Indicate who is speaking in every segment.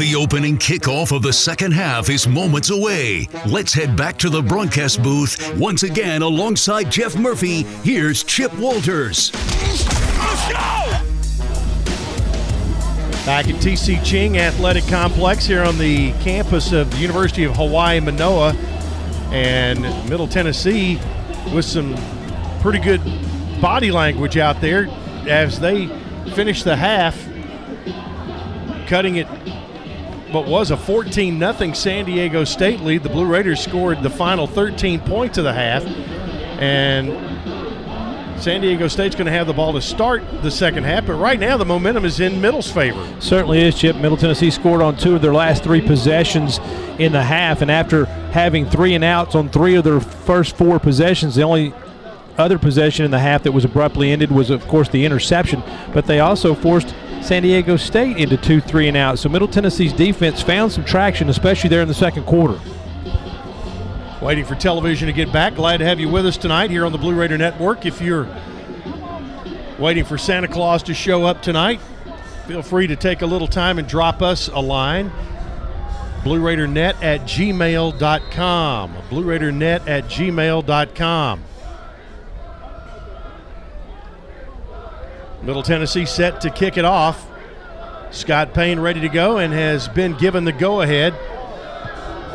Speaker 1: The opening kickoff of the second half is moments away. Let's head back to the broadcast booth. Once again, alongside Jeff Murphy, here's Chip Walters. Let's go!
Speaker 2: Back at TC Ching Athletic Complex here on the campus of the University of Hawaii Manoa and Middle Tennessee with some pretty good body language out there as they finish the half, cutting it what was a 14 0 San Diego State lead. The Blue Raiders scored the final 13 points of the half, and San Diego State's going to have the ball to start the second half, but right now the momentum is in Middle's favor.
Speaker 3: Certainly is, Chip. Middle Tennessee scored on two of their last three possessions in the half, and after having three and outs on three of their first four possessions, the only other possession in the half that was abruptly ended was, of course, the interception, but they also forced San Diego State into two, three and out. So Middle Tennessee's defense found some traction, especially there in the second quarter.
Speaker 2: Waiting for television to get back. Glad to have you with us tonight here on the Blue Raider Network. If you're waiting for Santa Claus to show up tonight, feel free to take a little time and drop us a line. Blue Raider Net at gmail.com. Blue Raider Net at gmail.com. Middle Tennessee set to kick it off. Scott Payne ready to go and has been given the go ahead.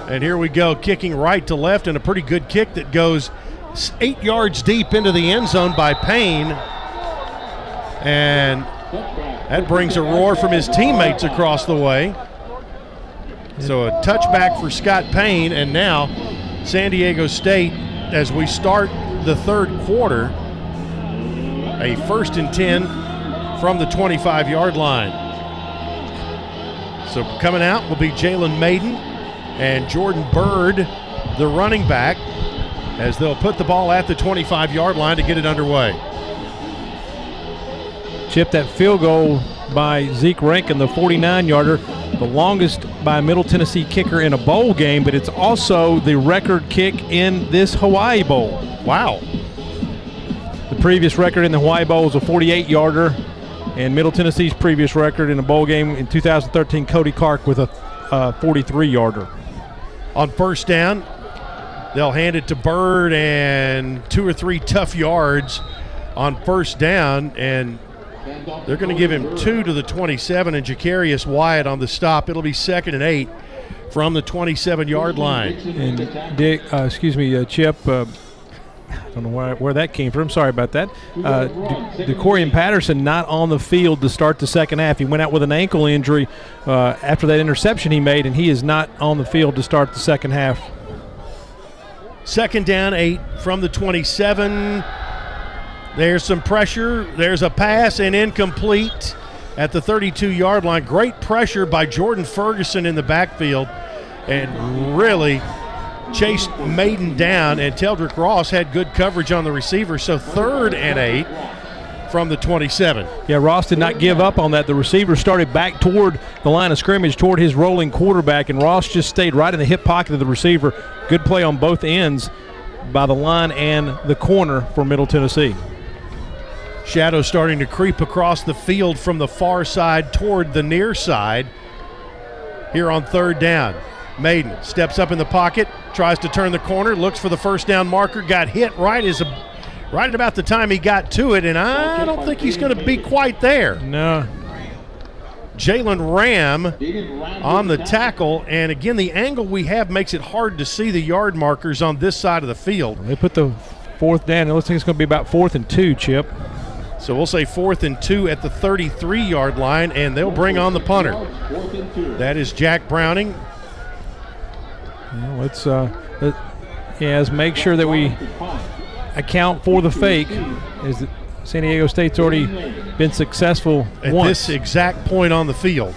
Speaker 2: And here we go, kicking right to left, and a pretty good kick that goes eight yards deep into the end zone by Payne. And that brings a roar from his teammates across the way. So a touchback for Scott Payne, and now San Diego State, as we start the third quarter, a first and 10 from the 25 yard line. So coming out will be Jalen Mayden and Jordan Byrd, the running back, as they'll put the ball at the 25 yard line to get it underway.
Speaker 3: Chip, that field goal by Zeke Rankin, the 49 yarder, the longest by a Middle Tennessee kicker in a bowl game, but it's also the record kick in this Hawaii Bowl.
Speaker 2: Wow.
Speaker 3: The previous record in the Hawaii Bowl was a 48 yarder, and Middle Tennessee's previous record in a bowl game in 2013, Cody Clark with a 43 yarder.
Speaker 2: On first down, they'll hand it to Byrd and two or three tough yards on first down, and they're going to give him two to the 27 and Jacarius Wyatt on the stop. It'll be second and eight from the 27 yard line.
Speaker 3: And Dick, uh, excuse me, uh, Chip. Uh, I don't know where, where that came from. Sorry about that. Uh, DeCorian Patterson not on the field to start the second half. He went out with an ankle injury uh, after that interception he made, and he is not on the field to start the second half.
Speaker 2: Second down, eight from the 27. There's some pressure. There's a pass and incomplete at the 32 yard line. Great pressure by Jordan Ferguson in the backfield and really chased Mayden down. And Teldrick Ross had good coverage on the receiver. So third and eight from the 27.
Speaker 3: Yeah, Ross did not give up on that. The receiver started back toward the line of scrimmage, toward his rolling quarterback, and Ross just stayed right in the hip pocket of the receiver. Good play on both ends by the line and the corner for Middle Tennessee.
Speaker 2: Shadow starting to creep across the field from the far side toward the near side. Here on third down. Mayden steps up in the pocket, tries to turn the corner, looks for the first down marker, got hit right as a, right at about the time he got to it, and I don't think he's going to be quite there.
Speaker 3: No.
Speaker 2: Jalen Ram on the tackle, and again, the angle we have makes it hard to see the yard markers on this side of the field.
Speaker 3: They put the fourth down. It looks like it's going to be about fourth and two, Chip.
Speaker 2: So we'll say fourth and two at the 33 yard line, and they'll bring on the punter. That is Jack Browning.
Speaker 3: Yeah, let's, uh, let, yeah, let's make sure that we account for the fake. Is San Diego State's already been successful
Speaker 2: at
Speaker 3: once.
Speaker 2: this exact point on the field.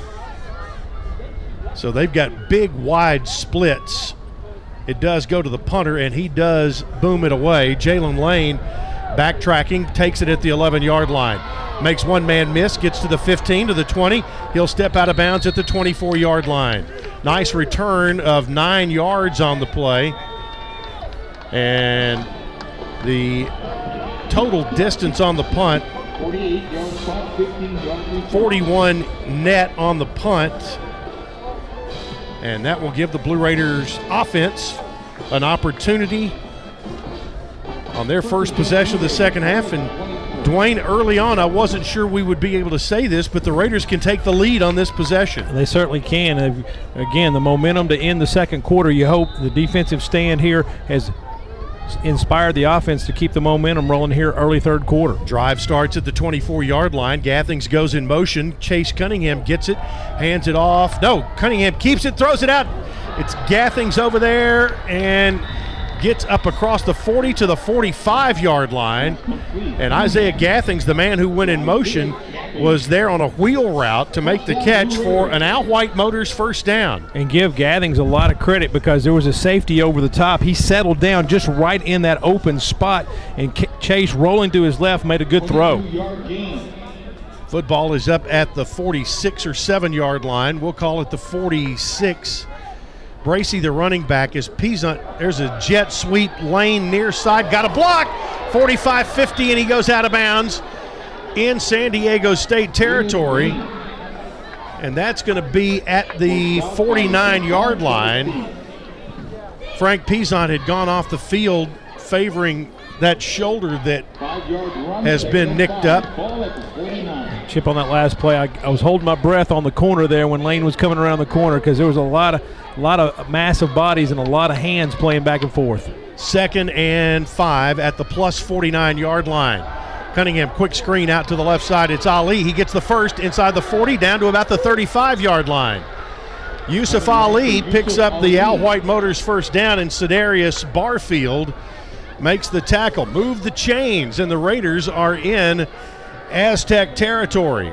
Speaker 2: So they've got big, wide splits. It does go to the punter, and he does boom it away. Jalen Lane backtracking, takes it at the 11 yard line. Makes one man miss, gets to the 15, to the 20. He'll step out of bounds at the 24 yard line. Nice return of nine yards on the play. And the total distance on the punt 41 net on the punt. And that will give the Blue Raiders offense an opportunity on their first possession of the second half. And Dwayne, early on, I wasn't sure we would be able to say this, but the Raiders can take the lead on this possession.
Speaker 3: They certainly can. Again, the momentum to end the second quarter, you hope the defensive stand here has inspired the offense to keep the momentum rolling here early third quarter.
Speaker 2: Drive starts at the 24 yard line. Gathings goes in motion. Chase Cunningham gets it, hands it off. No, Cunningham keeps it, throws it out. It's Gathings over there and gets up across the 40 to the 45 yard line. And Isaiah Gathings, the man who went in motion, was there on a wheel route to make the catch for an Al White Motors first down.
Speaker 3: And give Gathings a lot of credit because there was a safety over the top. He settled down just right in that open spot, and Chase rolling to his left made a good throw.
Speaker 2: Football is up at the 46 or 7 yard line. We'll call it the 46. Bracy, the running back, is Peasant. There's a jet sweep lane near side. Got a block. 45 50, and he goes out of bounds in San Diego State territory. And that's going to be at the 49 yard line. Frank Peasant had gone off the field favoring that shoulder that has been nicked up.
Speaker 3: Chip on that last play. I, I, was holding my breath on the corner there when Lane was coming around the corner because there was a lot of a lot of massive bodies and a lot of hands playing back and forth.
Speaker 2: Second and five at the plus 49 yard line. Cunningham, quick screen out to the left side. It's Ali. He gets the first inside the 40, down to about the 35 yard line. Yusuf Ali picks up the Al White Motors first down, and Sedarius Barfield makes the tackle. Move the chains, and the Raiders are in Aztec territory.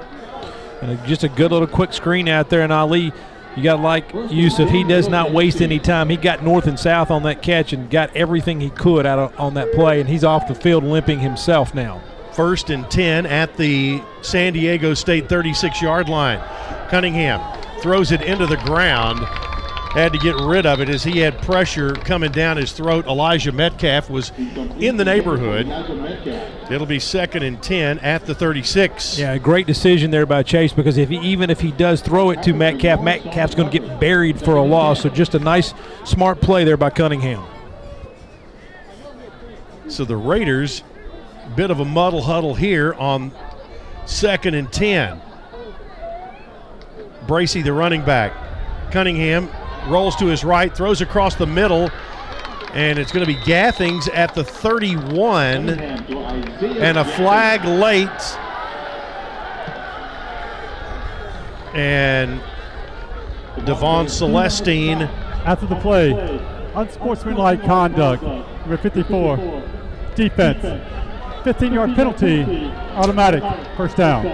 Speaker 3: And just a good little quick screen out there, and Ali you got to like Yusuf. He does not waste any time. He got north and south on that catch and got everything he could out on that play, and he's off the field limping himself now.
Speaker 2: First and 10 at the San Diego State 36 yard line. Cunningham throws it into the ground had to get rid of it as he had pressure coming down his throat. Elijah Metcalf was in the neighborhood. It'll be second and 10 at the 36.
Speaker 3: Yeah, great decision there by Chase because if he, even if he does throw it to Metcalf, Metcalf's going to get buried for a loss. So just a nice, smart play there by Cunningham.
Speaker 2: So the Raiders, bit of a muddle huddle here on second and 10. Bracy, the running back. Cunningham rolls to his right, throws across the middle, and it's going to be Gathings at the 31, and a flag late. And Devon Celestine.
Speaker 4: After the play, unsportsmanlike conduct, number 54, defense, 15 yard penalty, automatic, first down.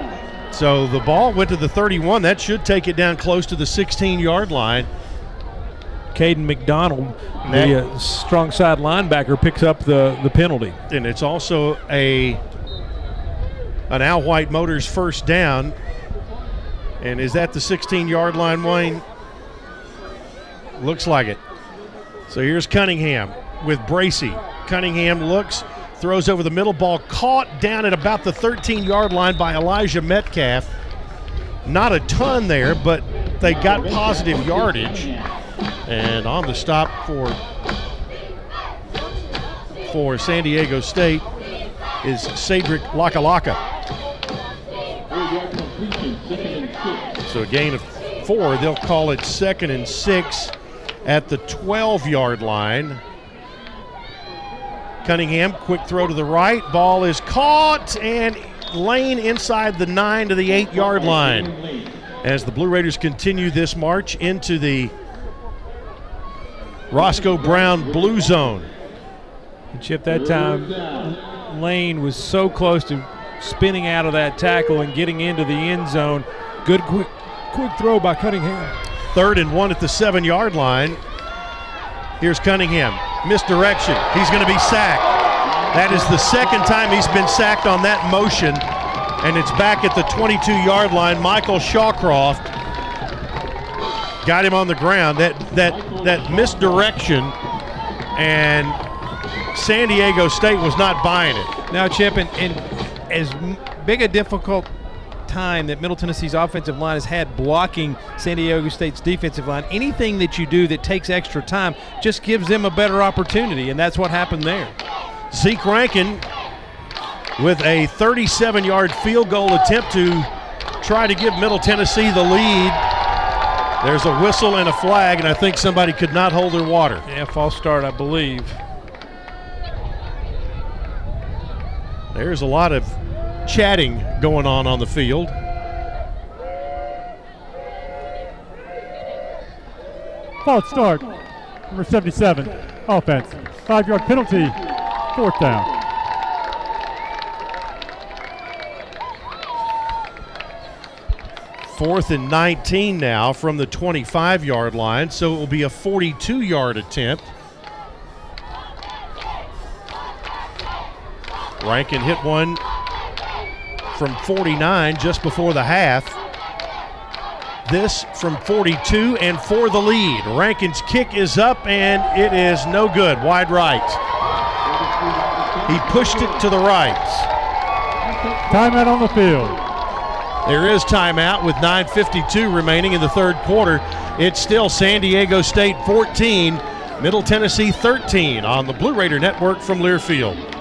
Speaker 2: So the ball went to the 31. That should take it down close to the 16 yard line.
Speaker 3: Caden McDonald, the uh, strong side linebacker, picks up the, the penalty.
Speaker 2: And it's also a an Al White Motors first down. And is that the 16 yard line, Wayne? Looks like it. So here's Cunningham with Bracy. Cunningham looks, throws over the middle ball, caught down at about the 13 yard line by Elijah Metcalf. Not a ton there, but they got positive yardage. And on the stop for for San Diego State is Cedric Lakalaka. So a gain of four. They'll call it second and six at the 12 yard line. Cunningham, quick throw to the right. Ball is caught and Lane inside the nine to the eight yard line. As the Blue Raiders continue this march into the Roscoe Brown Blue Zone.
Speaker 3: And Chip, that time Lane was so close to spinning out of that tackle and getting into the end zone. Good quick, quick throw by Cunningham.
Speaker 2: Third and one at the seven yard line. Here's Cunningham. Misdirection. He's going to be sacked. That is the second time he's been sacked on that motion. And it's back at the 22 yard line. Michael Shawcroft got him on the ground. That that that misdirection, and San Diego State was not buying it.
Speaker 3: Now, Chip, and, and as big a difficult time that Middle Tennessee's offensive line has had blocking San Diego State's defensive line. Anything that you do that takes extra time just gives them a better opportunity, and that's what happened there.
Speaker 2: Zeke Rankin with a 37 yard field goal attempt to try to give Middle Tennessee the lead. There's a whistle and a flag, and I think somebody could not hold their water.
Speaker 3: Yeah, false start, I believe.
Speaker 2: There's a lot of chatting going on on the field.
Speaker 4: False start. Number 77, offense. Five yard penalty, fourth down.
Speaker 2: Fourth and 19 now from the 25 yard line, so it will be a 42 yard attempt. Rankin hit one from 49 just before the half. This from 42 and for the lead. Rankin's kick is up and it is no good. Wide right. He pushed it to the right.
Speaker 4: Timeout on the field.
Speaker 2: There is timeout with 9.52 remaining in the third quarter. It's still San Diego State 14, Middle Tennessee 13 on the Blue Raider Network from Learfield.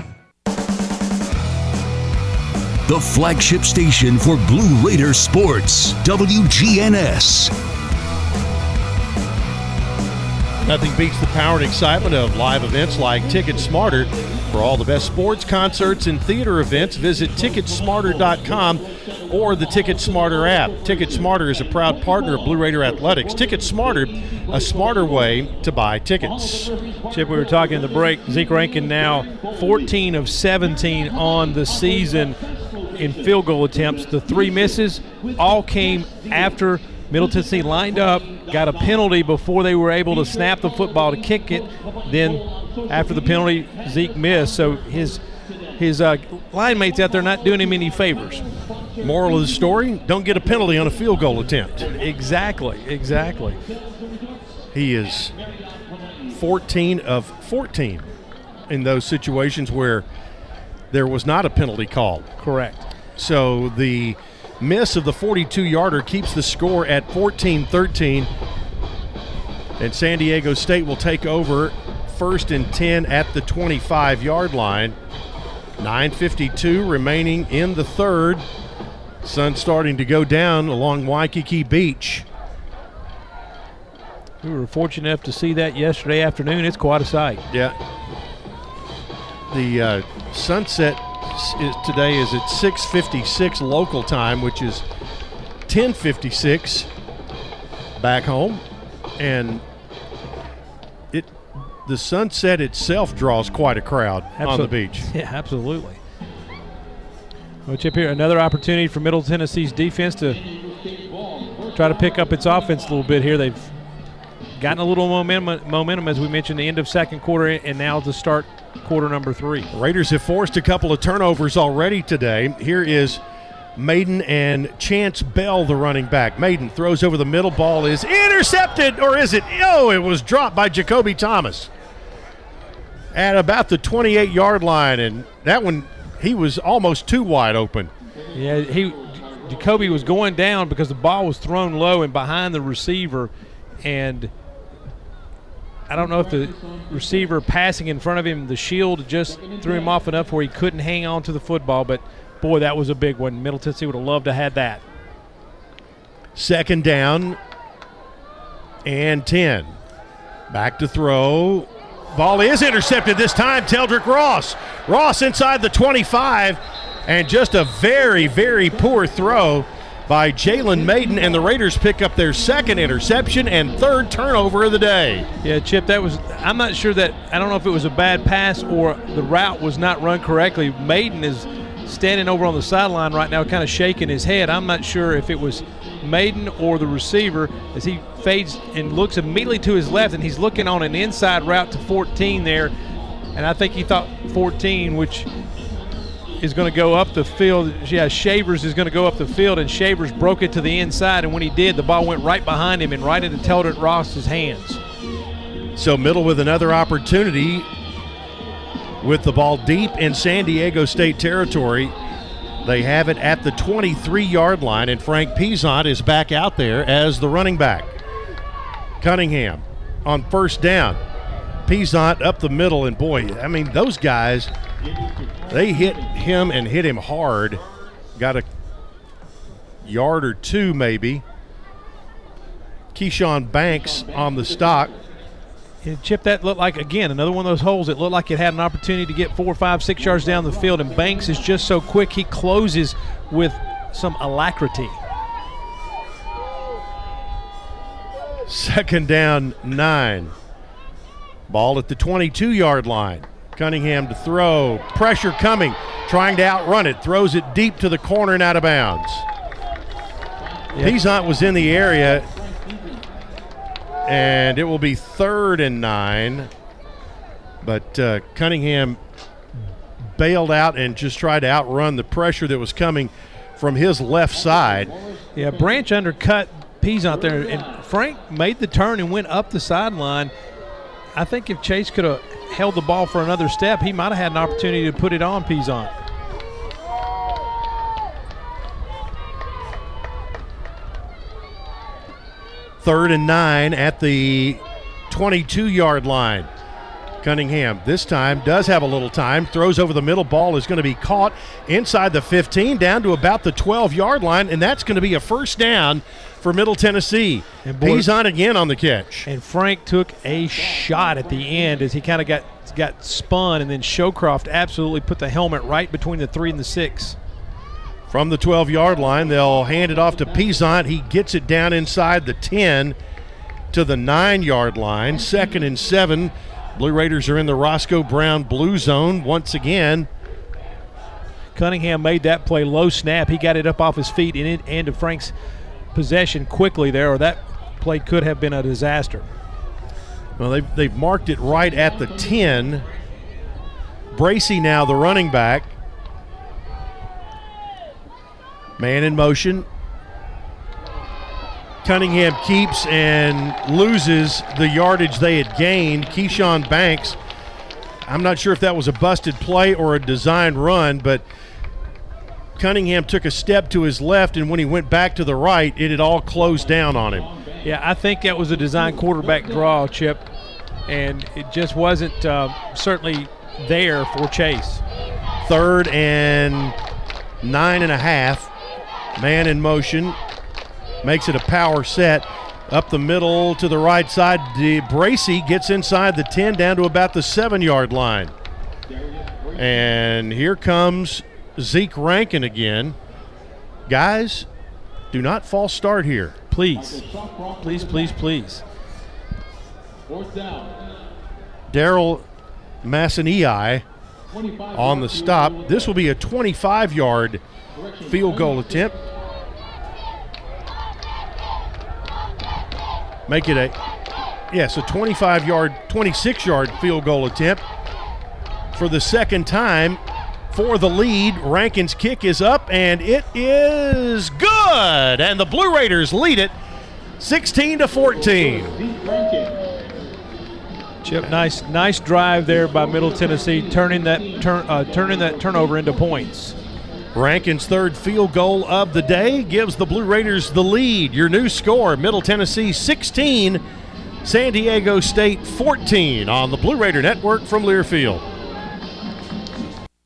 Speaker 1: the flagship station for Blue Raider sports, WGNS.
Speaker 2: Nothing beats the power and excitement of live events like Ticket Smarter. For all the best sports, concerts, and theater events, visit Ticketsmarter.com or the Ticket Smarter app. Ticket Smarter is a proud partner of Blue Raider Athletics. Ticket Smarter, a smarter way to buy tickets.
Speaker 3: Chip, we were talking in the break. Zeke Rankin now 14 of 17 on the season in field goal attempts. The three misses all came after Middle Tennessee lined up, got a penalty before they were able to snap the football to kick it. Then, after the penalty, Zeke missed. So his his uh, line mates out there not doing him any favors.
Speaker 2: Moral of the story: Don't get a penalty on a field goal attempt.
Speaker 3: Exactly, exactly.
Speaker 2: He is 14 of 14 in those situations where there was not a penalty called.
Speaker 3: Correct.
Speaker 2: So the miss of the 42 yarder keeps the score at 14 13. And San Diego State will take over first and 10 at the 25 yard line. 9.52 remaining in the third. Sun starting to go down along Waikiki Beach.
Speaker 3: We were fortunate enough to see that yesterday afternoon. It's quite a sight.
Speaker 2: Yeah. The uh, sunset is, today is at 6:56 local time, which is 10:56 back home, and it the sunset itself draws quite a crowd on the beach.
Speaker 3: Yeah, absolutely. Well, Chip here, another opportunity for Middle Tennessee's defense to try to pick up its offense a little bit here. They've gotten a little momentum, momentum as we mentioned, the end of second quarter, and now to start quarter number three.
Speaker 2: Raiders have forced a couple of turnovers already today. Here is Mayden and Chance Bell, the running back. Mayden throws over the middle. Ball is intercepted, or is it? Oh, it was dropped by Jacoby Thomas at about the 28 yard line. And that one, he was almost too wide open.
Speaker 3: Yeah, he Jacoby was going down because the ball was thrown low and behind the receiver, and I don't know if the receiver passing in front of him, the shield just threw him off enough where he couldn't hang on to the football. But boy, that was a big one. Middle Tennessee would have loved to have that.
Speaker 2: Second down and 10. Back to throw. Ball is intercepted this time. Teldrick Ross. Ross inside the 25 and just a very, very poor throw by Jalen Mayden, and the Raiders pick up their second interception and third turnover of the day.
Speaker 3: Yeah, Chip, that was. I'm not sure that. I don't know if it was a bad pass or the route was not run correctly. Mayden is standing over on the sideline right now, kind of shaking his head. I'm not sure if it was Mayden or the receiver as he fades and looks immediately to his left, and he's looking on an inside route to 14 there. And I think he thought 14, which is going to go up the field. Yeah, Shavers is going to go up the field, and Shavers broke it to the inside. And when he did, the ball went right behind him and right into Teldrick Ross's hands.
Speaker 2: So, middle with another opportunity with the ball deep in San Diego State territory. They have it at the 23 yard line, and Frank Peasant is back out there as the running back. Cunningham on first down. Peasant up the middle, and boy, I mean, those guys they hit him and hit him hard. Got a yard or two, maybe. Keyshawn Banks on the stock.
Speaker 3: And Chip, that looked like, again, another one of those holes. It looked like it had an opportunity to get four, five, six yards down the field, and Banks is just so quick. He closes with some alacrity.
Speaker 2: Second down, nine. Ball at the 22 yard line. Cunningham to throw. Pressure coming. Trying to outrun it. Throws it deep to the corner and out of bounds. Yep. was in the area. And it will be third and nine. But uh, Cunningham bailed out and just tried to outrun the pressure that was coming from his left side.
Speaker 3: Yeah, Branch undercut Peasant there, and Frank made the turn and went up the sideline. I think if Chase could have held the ball for another step, he might have had an opportunity to put it on Peasant.
Speaker 2: Third and nine at the 22 yard line. Cunningham this time does have a little time, throws over the middle. Ball is going to be caught inside the 15 down to about the 12 yard line, and that's going to be a first down for Middle Tennessee. And boy, on again on the catch.
Speaker 3: And Frank took a shot at the end as he kind of got got spun, and then Shawcroft absolutely put the helmet right between the three and the six.
Speaker 2: From the 12 yard line, they'll hand it off to Peasant. He gets it down inside the 10 to the nine yard line. Second and seven. Blue Raiders are in the Roscoe Brown blue zone once again.
Speaker 3: Cunningham made that play low snap. He got it up off his feet and into Frank's possession quickly there, or that play could have been a disaster.
Speaker 2: Well, they've, they've marked it right at the 10. Bracy now the running back. Man in motion. Cunningham keeps and loses the yardage they had gained. Keyshawn Banks, I'm not sure if that was a busted play or a designed run, but Cunningham took a step to his left, and when he went back to the right, it had all closed down on him.
Speaker 3: Yeah, I think that was a designed quarterback draw, Chip, and it just wasn't uh, certainly there for Chase.
Speaker 2: Third and nine and a half. Man in motion. Makes it a power set. Up the middle to the right side. Bracy gets inside the 10 down to about the seven yard line. And here comes Zeke Rankin again. Guys, do not false start here.
Speaker 3: Please. Please, please, please.
Speaker 2: Daryl Massanei on the stop. This will be a 25 yard field goal attempt. Make it a, yes, a 25 yard, 26 yard field goal attempt for the second time for the lead. Rankin's kick is up, and it is good. And the Blue Raiders lead it 16 to 14.
Speaker 3: Chip, nice, nice drive there by Middle Tennessee, turning that turn, uh, turning that turnover into points.
Speaker 2: Rankin's third field goal of the day gives the Blue Raiders the lead. Your new score: Middle Tennessee 16, San Diego State 14 on the Blue Raider Network from Learfield.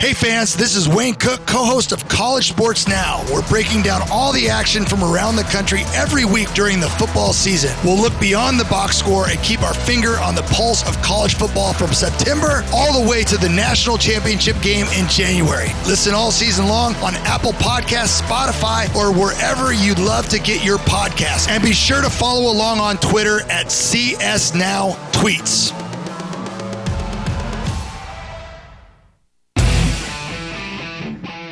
Speaker 5: Hey fans, this is Wayne Cook, co-host of College Sports Now. We're breaking down all the action from around the country every week during the football season. We'll look beyond the box score and keep our finger on the pulse of college football from September all the way to the national championship game in January. Listen all season long on Apple Podcasts, Spotify, or wherever you'd love to get your podcast. And be sure to follow along on Twitter at CS Now Tweets.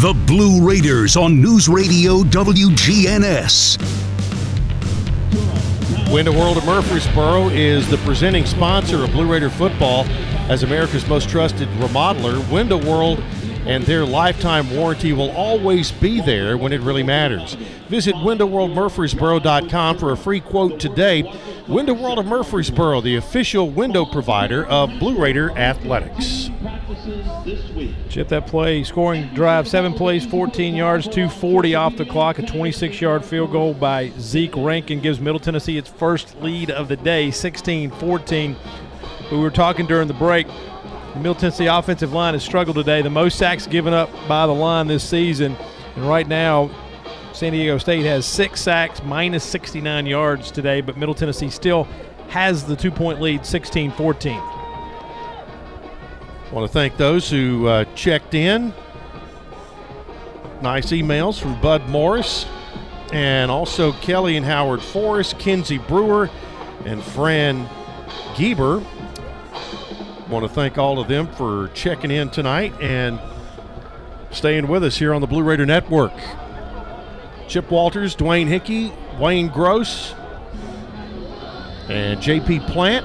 Speaker 1: The Blue Raiders on News Radio WGNS.
Speaker 2: Window World of Murfreesboro is the presenting sponsor of Blue Raider football as America's most trusted remodeler. Window World and their lifetime warranty will always be there when it really matters. Visit windowworldmurfreesboro.com for a free quote today. Window World of Murfreesboro, the official window provider of Blue Raider athletics.
Speaker 3: Chip that play, scoring drive, seven plays, 14 yards, 240 off the clock. A 26 yard field goal by Zeke Rankin gives Middle Tennessee its first lead of the day, 16 14. We were talking during the break. The Middle Tennessee offensive line has struggled today. The most sacks given up by the line this season. And right now, San Diego State has six sacks, minus 69 yards today, but Middle Tennessee still has the two point lead, 16 14.
Speaker 2: Want to thank those who uh, checked in. Nice emails from Bud Morris and also Kelly and Howard Forrest, Kinsey Brewer, and Fran Gieber. Want to thank all of them for checking in tonight and staying with us here on the Blue Raider Network. Chip Walters, Dwayne Hickey, Wayne Gross, and JP Plant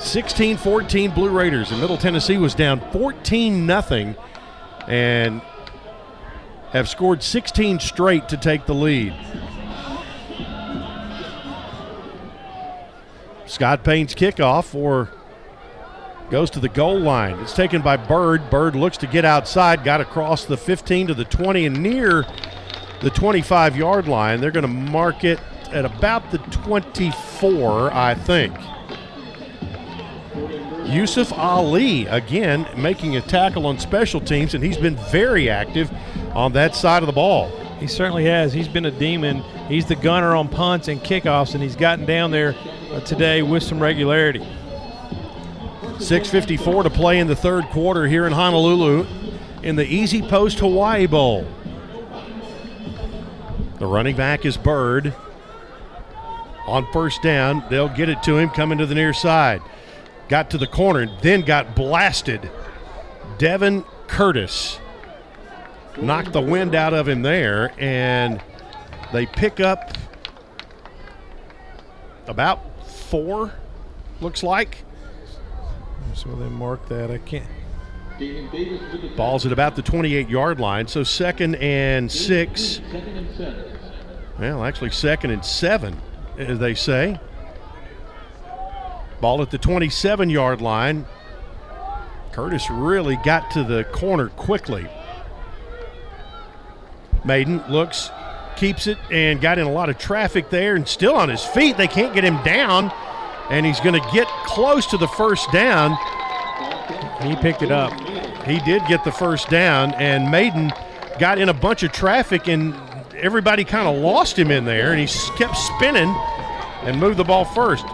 Speaker 2: 16 14 Blue Raiders. And Middle Tennessee was down 14 0 and have scored 16 straight to take the lead. Scott Payne's kickoff for goes to the goal line. It's taken by Byrd. Byrd looks to get outside, got across the 15 to the 20 and near the 25 yard line. They're going to mark it at about the 24, I think. Yusuf Ali again making a tackle on special teams, and he's been very active on that side of the ball.
Speaker 3: He certainly has. He's been a demon. He's the gunner on punts and kickoffs, and he's gotten down there uh, today with some regularity.
Speaker 2: 6.54 to play in the third quarter here in Honolulu in the EasyPost Hawaii Bowl. The running back is Byrd. On first down, they'll get it to him coming to the near side got to the corner, then got blasted. Devin Curtis knocked the wind out of him there, and they pick up about four, looks like.
Speaker 3: So they mark that. I can't.
Speaker 2: Ball's at about the 28 yard line, so second and six. Well, actually, second and seven, as they say. Ball at the 27 yard line. Curtis really got to the corner quickly. Mayden looks, keeps it, and got in a lot of traffic there and still on his feet. They can't get him down, and he's going to get close to the first down.
Speaker 3: He picked it up.
Speaker 2: He did get the first down, and Mayden got in a bunch of traffic, and everybody kind of lost him in there, and he kept spinning and moved the ball first.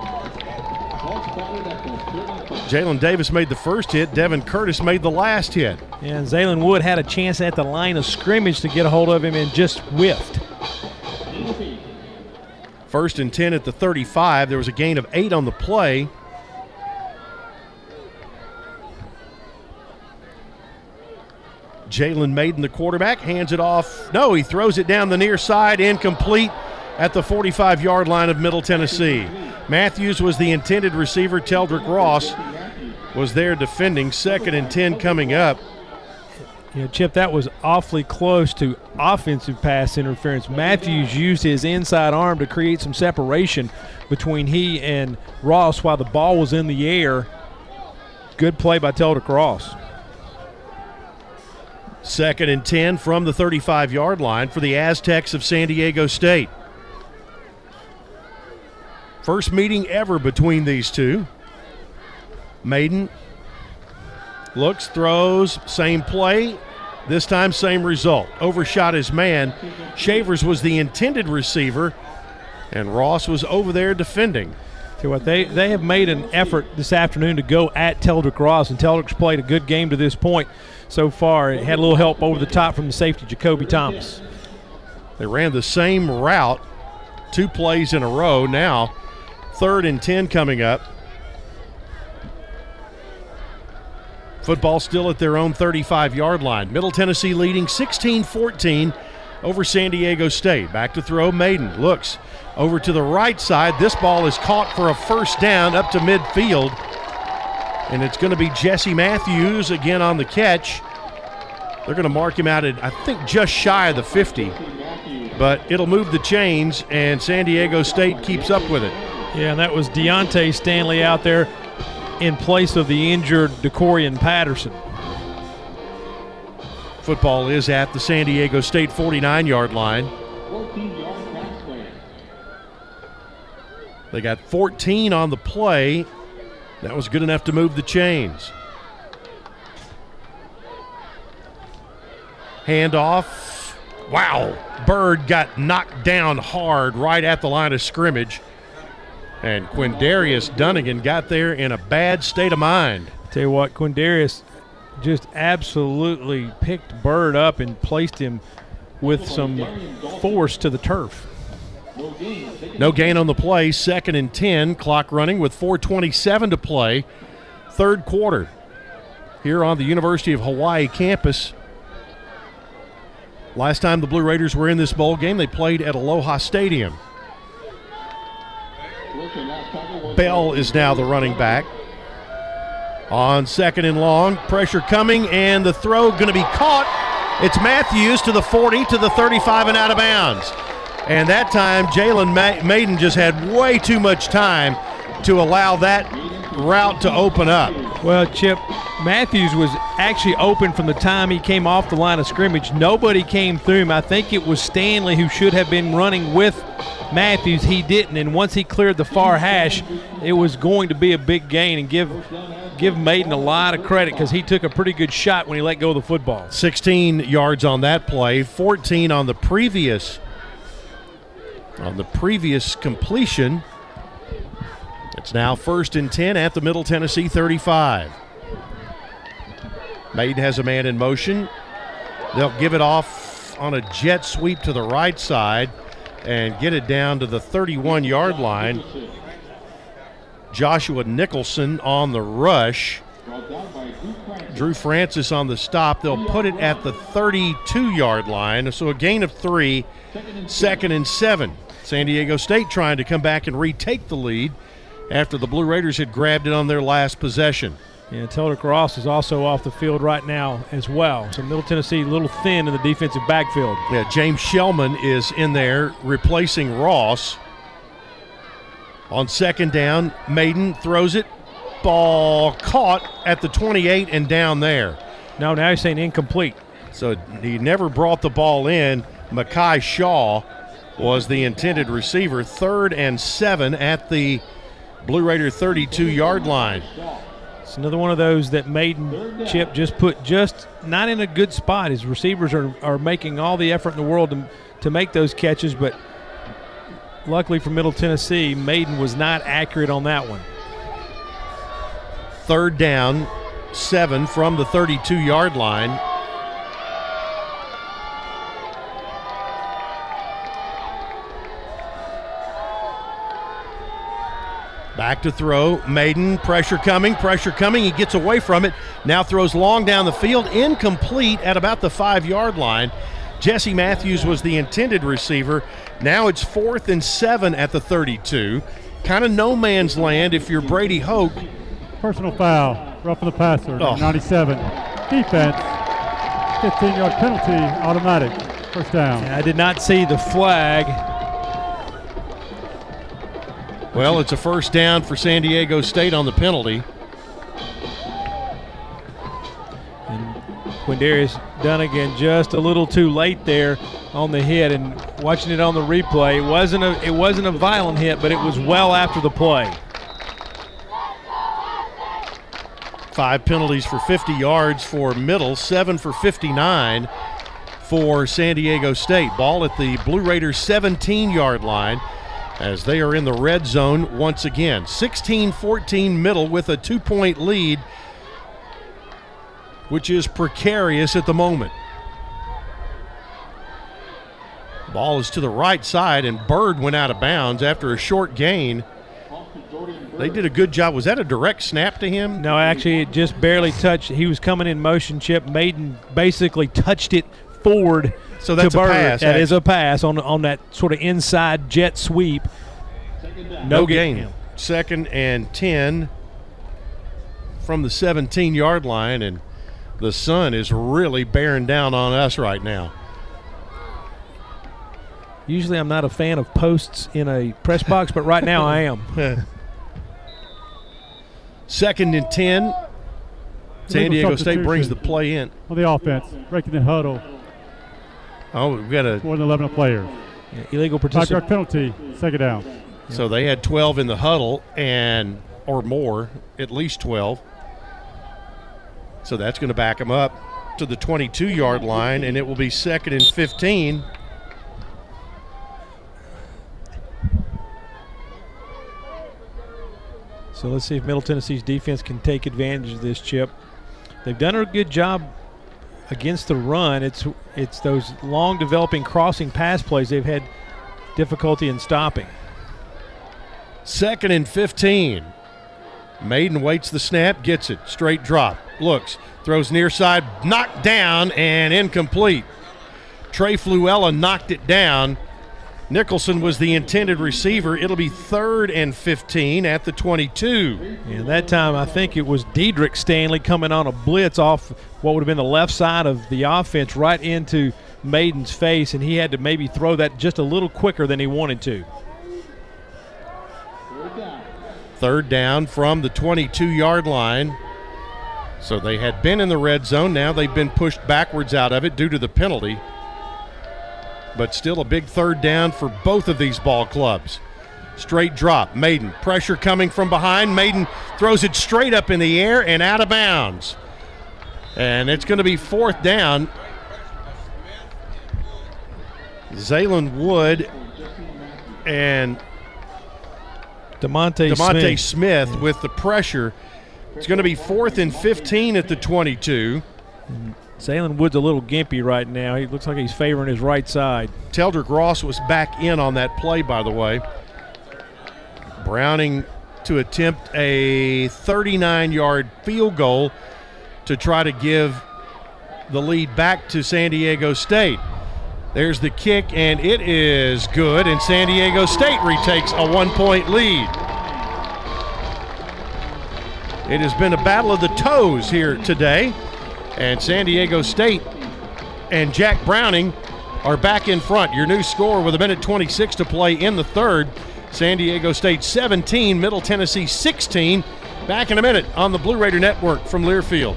Speaker 2: Jalen Davis made the first hit. Devin Curtis made the last hit.
Speaker 3: And Zaylen Wood had a chance at the line of scrimmage to get a hold of him and just whiffed.
Speaker 2: First and 10 at the 35. There was a gain of eight on the play. Jalen Mayden, the quarterback, hands it off. No, he throws it down the near side, incomplete at the 45 yard line of Middle Tennessee. Matthews was the intended receiver. Teldrick Ross was there defending. Second and 10 coming up.
Speaker 3: You know, Chip, that was awfully close to offensive pass interference. Matthews used his inside arm to create some separation between he and Ross while the ball was in the air. Good play by Teldrick Ross.
Speaker 2: Second and 10 from the 35 yard line for the Aztecs of San Diego State. First meeting ever between these two. Mayden looks, throws, same play. This time, same result. Overshot his man. Shavers was the intended receiver, and Ross was over there defending.
Speaker 3: See what they they have made an effort this afternoon to go at Teldrick Ross, and Teldrick's played a good game to this point so far. It had a little help over the top from the safety Jacoby Thomas.
Speaker 2: They ran the same route two plays in a row. Now, third and 10 coming up. Football still at their own 35 yard line. Middle Tennessee leading 16 14 over San Diego State. Back to throw. Mayden looks over to the right side. This ball is caught for a first down up to midfield. And it's going to be Jesse Matthews again on the catch. They're going to mark him out at, I think, just shy of the 50. But it'll move the chains, and San Diego State keeps up with it.
Speaker 3: Yeah, and that was Deontay Stanley out there in place of the injured DeCorian Patterson.
Speaker 2: Football is at the San Diego State 49 yard line. They got 14 on the play. That was good enough to move the chains. Handoff. Wow. Byrd got knocked down hard right at the line of scrimmage. And Quindarius Dunnigan got there in a bad state of mind.
Speaker 3: Tell you what, Quindarius just absolutely picked Byrd up and placed him with some force to the turf.
Speaker 2: No gain on the play. Second and 10. Clock running with 4.27 to play. Third quarter here on the University of Hawaii campus. Last time the Blue Raiders were in this bowl game, they played at Aloha Stadium. Bell is now the running back. On second and long, pressure coming, and the throw going to be caught. It's Matthews to the 40, to the 35, and out of bounds. And that time, Jalen Ma- Mayden just had way too much time to allow that route to open up.
Speaker 3: Well, Chip, Matthews was actually open from the time he came off the line of scrimmage. Nobody came through him. I think it was Stanley who should have been running with Matthews. He didn't, and once he cleared the far hash, it was going to be a big gain. And give give Mayden a lot of credit because he took a pretty good shot when he let go of the football.
Speaker 2: 16 yards on that play, 14 on the previous on the previous completion. It's now first and 10 at the Middle Tennessee 35. Mayden has a man in motion. They'll give it off on a jet sweep to the right side and get it down to the 31 yard line. Joshua Nicholson on the rush. Drew Francis on the stop. They'll put it at the 32 yard line. So a gain of three, second and seven. San Diego State trying to come back and retake the lead after the Blue Raiders had grabbed it on their last possession.
Speaker 3: Yeah, Teldrick Ross is also off the field right now as well. So Middle Tennessee a little thin in the defensive backfield.
Speaker 2: Yeah, James Shellman is in there replacing Ross. On second down, Mayden throws it ball caught at the 28 and down there.
Speaker 3: No, now he's saying incomplete.
Speaker 2: So he never brought the ball in. Mekhi Shaw was the intended receiver. Third and seven at the Blue Raider 32 yard line.
Speaker 3: It's another one of those that Mayden Chip just put just not in a good spot. His receivers are, are making all the effort in the world to, to make those catches, but luckily for Middle Tennessee, Mayden was not accurate on that one.
Speaker 2: Third down, seven from the 32 yard line. Back to throw. Mayden, pressure coming, pressure coming. He gets away from it. Now throws long down the field, incomplete at about the five yard line. Jesse Matthews was the intended receiver. Now it's fourth and seven at the 32. Kind of no man's land if you're Brady Hoke.
Speaker 4: Personal foul, roughing the passer,
Speaker 2: Oh.
Speaker 4: 97. Defense, 15 yard penalty, automatic. First down.
Speaker 3: I did not see the flag.
Speaker 2: Well, it's a first down for San Diego State on the penalty.
Speaker 3: And Quindarius Dunnigan just a little too late there on the hit, and watching it on the replay, it wasn't a it wasn't a violent hit, but it was well after the play.
Speaker 2: Five penalties for 50 yards for Middle, seven for 59 for San Diego State. Ball at the Blue Raiders 17 yard line as they are in the red zone once again. 16 14 Middle with a two point lead, which is precarious at the moment. Ball is to the right side, and Byrd went out of bounds after a short gain. They did a good job. Was that a direct snap to him?
Speaker 3: No, actually, it just barely touched. He was coming in motion. Chip Mayden basically touched it forward.
Speaker 2: So that's
Speaker 3: to
Speaker 2: a
Speaker 3: Byrd.
Speaker 2: pass,
Speaker 3: That eh? is
Speaker 2: actually.
Speaker 3: a pass on on that sort of inside jet sweep.
Speaker 2: No
Speaker 3: gain.
Speaker 2: gain. Second and 10 from the 17 yard line, and the sun is really bearing down on us right now.
Speaker 3: Usually, I'm not a fan of posts in a press box, but right now I am.
Speaker 2: Second and 10. San Diego State brings the play in.
Speaker 4: On the offense, breaking the huddle,
Speaker 2: Oh, we've got a.
Speaker 4: more than 11 players.
Speaker 3: illegal
Speaker 4: Five
Speaker 3: participation.
Speaker 4: yard penalty, second down.
Speaker 2: So they had 12 in the huddle and or more, at least 12. So that's going to back them up to the 22 yard line, and it will be second and 15.
Speaker 3: So let's see if Middle Tennessee's defense can take advantage of this chip. They've done a good job against the run. It's it's those long developing crossing pass plays they've had difficulty in stopping.
Speaker 2: Second and 15. Mayden waits the snap, gets it. Straight drop. Looks, throws near side, knocked down and incomplete. Trey Fluellen knocked it down. Nicholson was the intended receiver. It'll be third and 15 at the 22.
Speaker 3: And that time I think it was Diedrich Stanley coming on a blitz off what would have been the left side of the offense right into Mayden's face, and he had to maybe throw that just a little quicker than he wanted to.
Speaker 2: Third down from the 22 yard line. So they had been in the red zone. Now they've been pushed backwards out of it due to the penalty. But still a big third down for both of these ball clubs. Straight drop. Mayden. Pressure coming from behind. Mayden throws it straight up in the air and out of bounds. And it's going to be fourth down. Zaylen Wood and
Speaker 3: DeMonte,
Speaker 2: DeMonte
Speaker 3: Smith.
Speaker 2: Smith with the pressure. It's going to be fourth and 15 at the 22.
Speaker 3: Zaylen Wood's a little gimpy right now. He looks like he's favoring his right side.
Speaker 2: Teldrick Ross was back in on that play, by the way. Browning to attempt a 39 yard field goal to try to give the lead back to San Diego State. There's the kick, and it is good, and San Diego State retakes a one point lead. It has been a battle of the toes here today, and San Diego State and Jack Browning are back in front. Your new score with a minute 26 to play in the third. San Diego State 17, Middle Tennessee 16. Back in a minute on the Blue Raider Network from Learfield.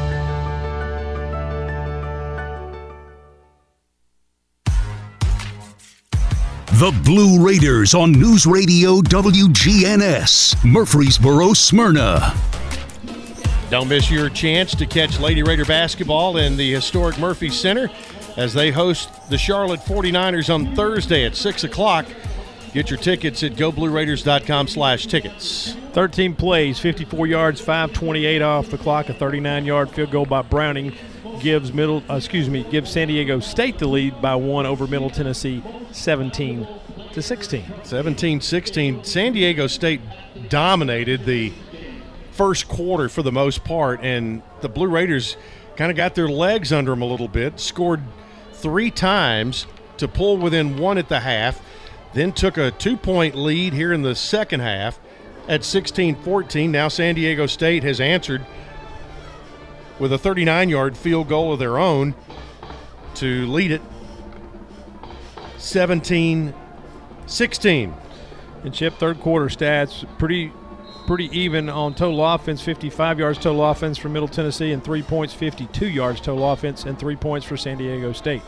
Speaker 1: The Blue Raiders on News Radio WGNS, Murfreesboro, Smyrna.
Speaker 2: Don't miss your chance to catch Lady Raider basketball in the historic Murphy Center as they host the Charlotte 49ers on Thursday at 6 o'clock. Get your tickets at goblueraiders.com slash tickets.
Speaker 3: 13 plays, 54 yards, 528 off the clock. A 39-yard field goal by Browning gives middle, uh, excuse me, gives San Diego State the lead by one over Middle Tennessee, 17 to 16.
Speaker 2: 17-16. San Diego State dominated the first quarter for the most part, and the Blue Raiders kind of got their legs under them a little bit. Scored three times to pull within one at the half, then took a two-point lead here in the second half at 16-14. Now San Diego State has answered with a 39 yard field goal of their own to lead it 17 16.
Speaker 3: And Chip, third quarter stats pretty pretty even on total offense 55 yards total offense for Middle Tennessee and three points 52 yards total offense and three points for San Diego State.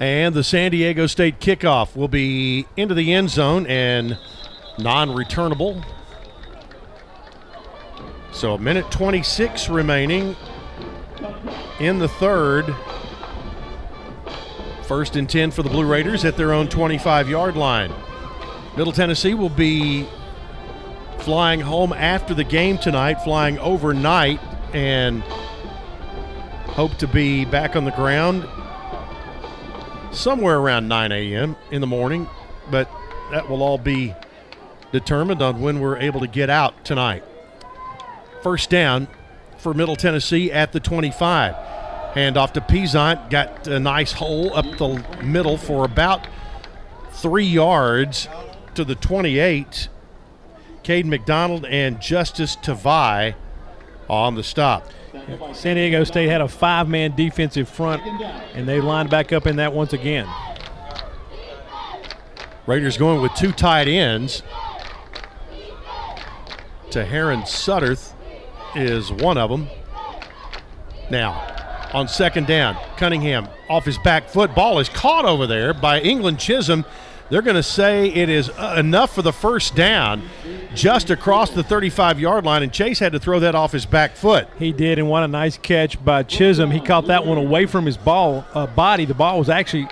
Speaker 2: And the San Diego State kickoff will be into the end zone and non returnable. So a minute 26 remaining in the third. First and 10 for the Blue Raiders at their own 25 yard line. Middle Tennessee will be flying home after the game tonight, flying overnight, and hope to be back on the ground somewhere around 9 a.m. in the morning, but that will all be determined on when we're able to get out tonight. First down for Middle Tennessee at the 25. Hand off to Peasant. Got a nice hole up the middle for about three yards to the 28. Cade McDonald and Justice Tavai on the stop.
Speaker 3: San Diego State had a five man defensive front, and they lined back up in that once again.
Speaker 2: Raiders going with two tight ends. To Heron Sutterth is one of them. Now, on second down, Cunningham off his back foot. Ball is caught over there by England Chisholm. They're going to say it is uh, enough for the first down just across the 35 yard line, and Chase had to throw that off his back foot.
Speaker 3: He did, and what a nice catch by Chisholm. He caught that one away from his ball uh, body. The ball was actually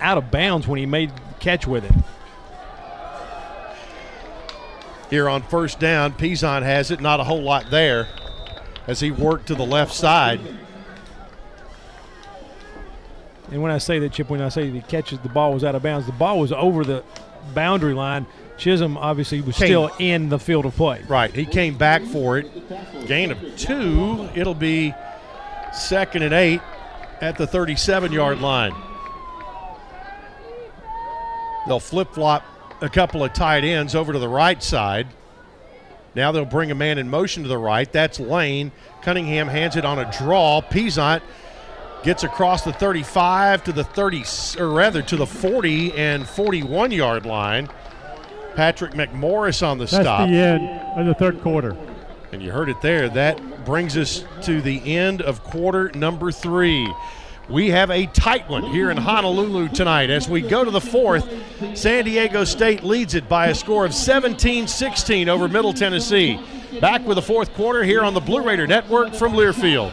Speaker 3: out of bounds when he made the catch with it.
Speaker 2: Here on first down, Peasant has it, not a whole lot there as he worked to the left side.
Speaker 3: And when I say that, Chip, when I say the catches, the ball was out of bounds, the ball was over the boundary line. Chisholm obviously was
Speaker 2: Came-
Speaker 3: still in the field of play.
Speaker 2: Right. He came back for it. Gain of two. It'll be second and eight at the 37 yard line. They'll flip flop a couple of tight ends over to the right side. Now they'll bring a man in motion to the right. That's Lane. Cunningham hands it on a draw. Peasant gets across the 35 to the 30, or rather to the 40 and 41 yard line. Patrick McMorris on the
Speaker 4: That's
Speaker 2: stop.
Speaker 4: the end of the third quarter.
Speaker 2: And you heard it there. That brings us to the end of quarter number three. We have a tight one here in Honolulu tonight as we go to the fourth. San Diego State leads it by a score of 17 16 over Middle Tennessee. Back with the fourth quarter here on the Blue Raider Network from Learfield.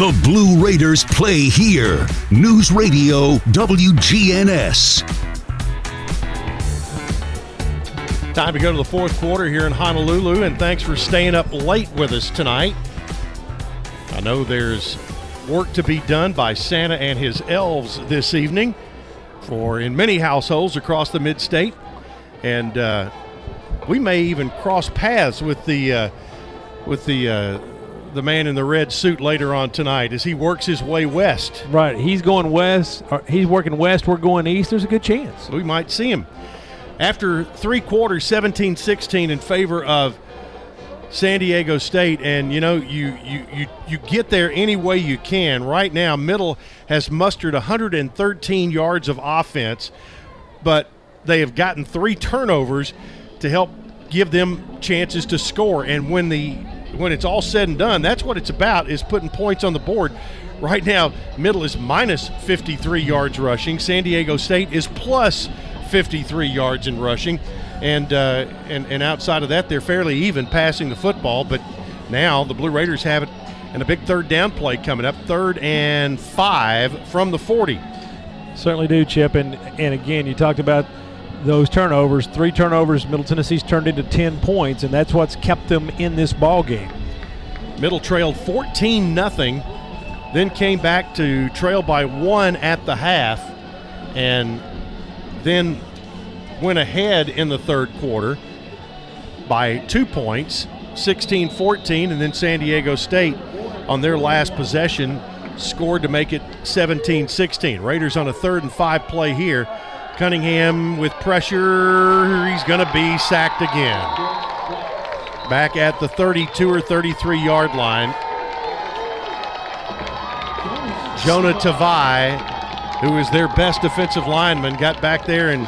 Speaker 1: The Blue Raiders play here. News Radio WGNS.
Speaker 2: Time to go to the fourth quarter here in Honolulu, and thanks for staying up late with us tonight. I know there's work to be done by Santa and his elves this evening for in many households across the mid-state, and uh, we may even cross paths with the uh, with the uh, the man in the red suit later on tonight as he works his way west.
Speaker 3: Right, he's going west. or He's working west. We're going east. There's a good chance.
Speaker 2: We might see him. After three quarters, 17 16 in favor of San Diego State. And, you know, you, you, you, you get there any way you can. Right now, Middle has mustered 113 yards of offense, but they have gotten three turnovers to help give them chances to score. And when the when it's all said and done, that's what it's about is putting points on the board. Right now, Middle is minus 53 yards rushing. San Diego State is plus 53 yards in rushing, and uh, and and outside of that, they're fairly even passing the football. But now the Blue Raiders have it, and a big third down play coming up, third and five from the 40.
Speaker 3: Certainly do, Chip. And and again, you talked about those turnovers. Three turnovers. Middle Tennessee's turned into ten points, and that's what's kept them in this ball game.
Speaker 2: Middle trailed 14 nothing, then came back to trail by one at the half, and then went ahead in the third quarter by two points, 16-14, and then San Diego State on their last possession scored to make it 17-16. Raiders on a third and five play here. Cunningham with pressure. He's going to be sacked again. Back at the 32 or 33 yard line. Jonah Tavai, who is their best defensive lineman, got back there and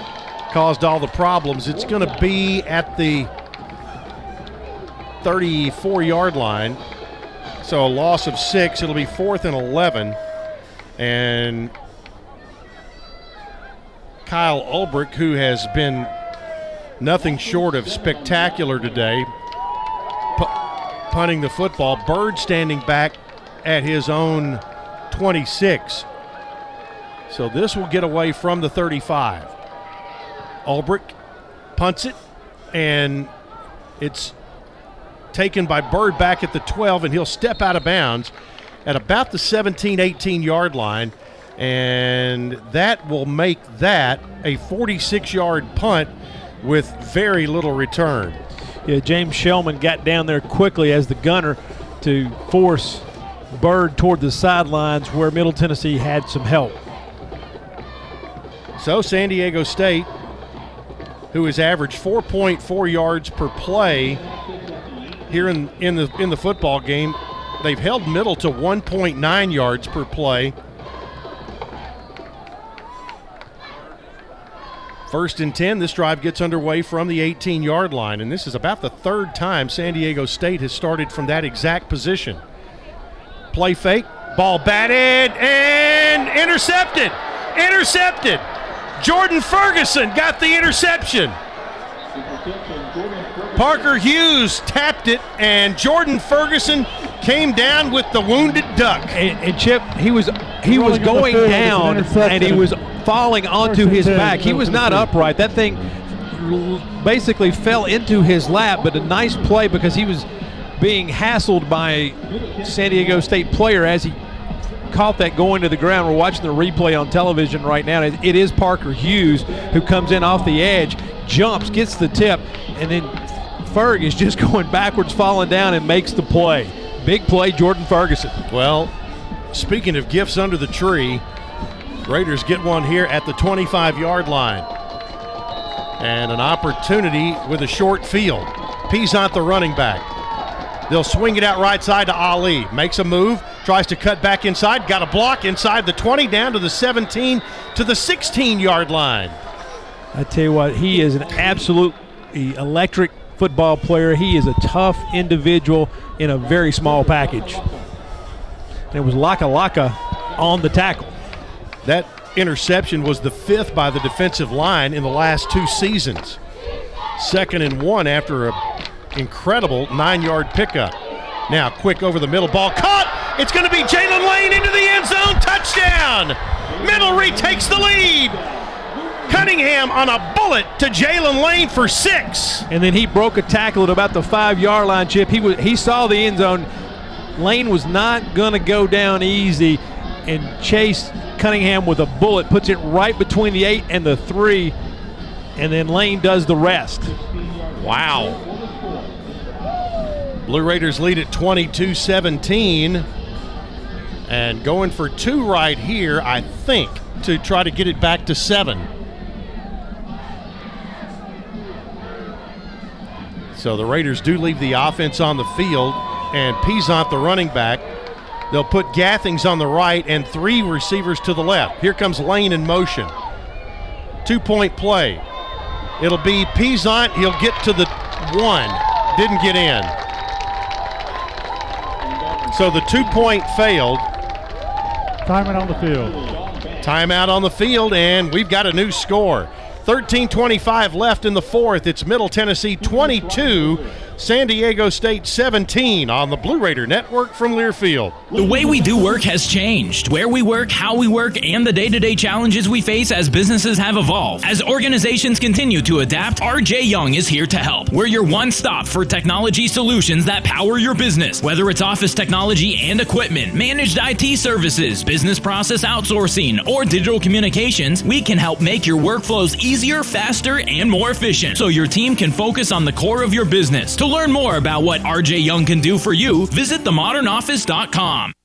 Speaker 2: caused all the problems. It's going to be at the 34 yard line. So a loss of six. It'll be fourth and 11. And Kyle Ulbrich, who has been nothing short of spectacular today, pu- punting the football. Byrd standing back at his own 26. So this will get away from the 35. Ulbrich punts it, and it's taken by Byrd back at the 12, and he'll step out of bounds at about the 17 18 yard line. And that will make that a 46 yard punt with very little return.
Speaker 3: Yeah, James Shellman got down there quickly as the gunner to force Byrd toward the sidelines where Middle Tennessee had some help.
Speaker 2: So San Diego State, who has averaged 4.4 yards per play here in, in the in the football game, they've held middle to 1.9 yards per play. First and 10, this drive gets underway from the 18 yard line, and this is about the third time San Diego State has started from that exact position. Play fake, ball batted and intercepted. Intercepted. Jordan Ferguson got the interception. Parker Hughes tapped it, and Jordan Ferguson came down with the wounded duck.
Speaker 3: And, and Chip, he was he was going down, and he was falling onto his back. He was not upright. That thing basically fell into his lap, but a nice play because he was being hassled by San Diego State player as he caught that going to the ground. We're watching the replay on television right now. It is Parker Hughes who comes in off the edge, jumps, gets the tip, and then Ferg is just going backwards, falling down, and makes the play. Big play, Jordan Ferguson.
Speaker 2: Well, speaking of gifts under the tree, Raiders get one here at the 25 yard line. And an opportunity with a short field. Peasant, the running back. They'll swing it out right side to Ali. Makes a move, tries to cut back inside, got a block inside the 20, down to the 17, to the 16 yard line.
Speaker 3: I tell you what, he is an absolute electric football player. He is a tough individual in a very small package. And it was Laka Laka on the tackle.
Speaker 2: That interception was the fifth by the defensive line in the last two seasons. Second and one after an incredible nine yard pickup. Now, quick over the middle ball caught. It's going to be Jalen Lane into the end zone. Touchdown. Middle retakes the lead. Cunningham on a bullet to Jalen Lane for six.
Speaker 3: And then he broke a tackle at about the five yard line, Chip. He, was, he saw the end zone. Lane was not going to go down easy and chase Cunningham with a bullet, puts it right between the eight and the three, and then Lane does the rest.
Speaker 2: Wow. Blue Raiders lead at 22 17. And going for two right here, I think, to try to get it back to seven. So the Raiders do leave the offense on the field, and Peasant, the running back, they'll put Gathings on the right and three receivers to the left. Here comes Lane in motion. Two point play. It'll be Peasant. He'll get to the one. Didn't get in. So the two point failed.
Speaker 4: Timeout on the field.
Speaker 2: Timeout on the field, and we've got a new score. 13:25 left in the fourth. It's Middle Tennessee 22, San Diego State 17 on the Blue Raider Network from Learfield.
Speaker 6: The way we do work has changed. Where we work, how we work, and the day to day challenges we face as businesses have evolved. As organizations continue to adapt, RJ Young is here to help. We're your one stop for technology solutions that power your business. Whether it's office technology and equipment, managed IT services, business process outsourcing, or digital communications, we can help make your workflows easier, faster, and more efficient so your team can focus on the core of your business. To learn more about what RJ Young can do for you, visit themodernoffice.com.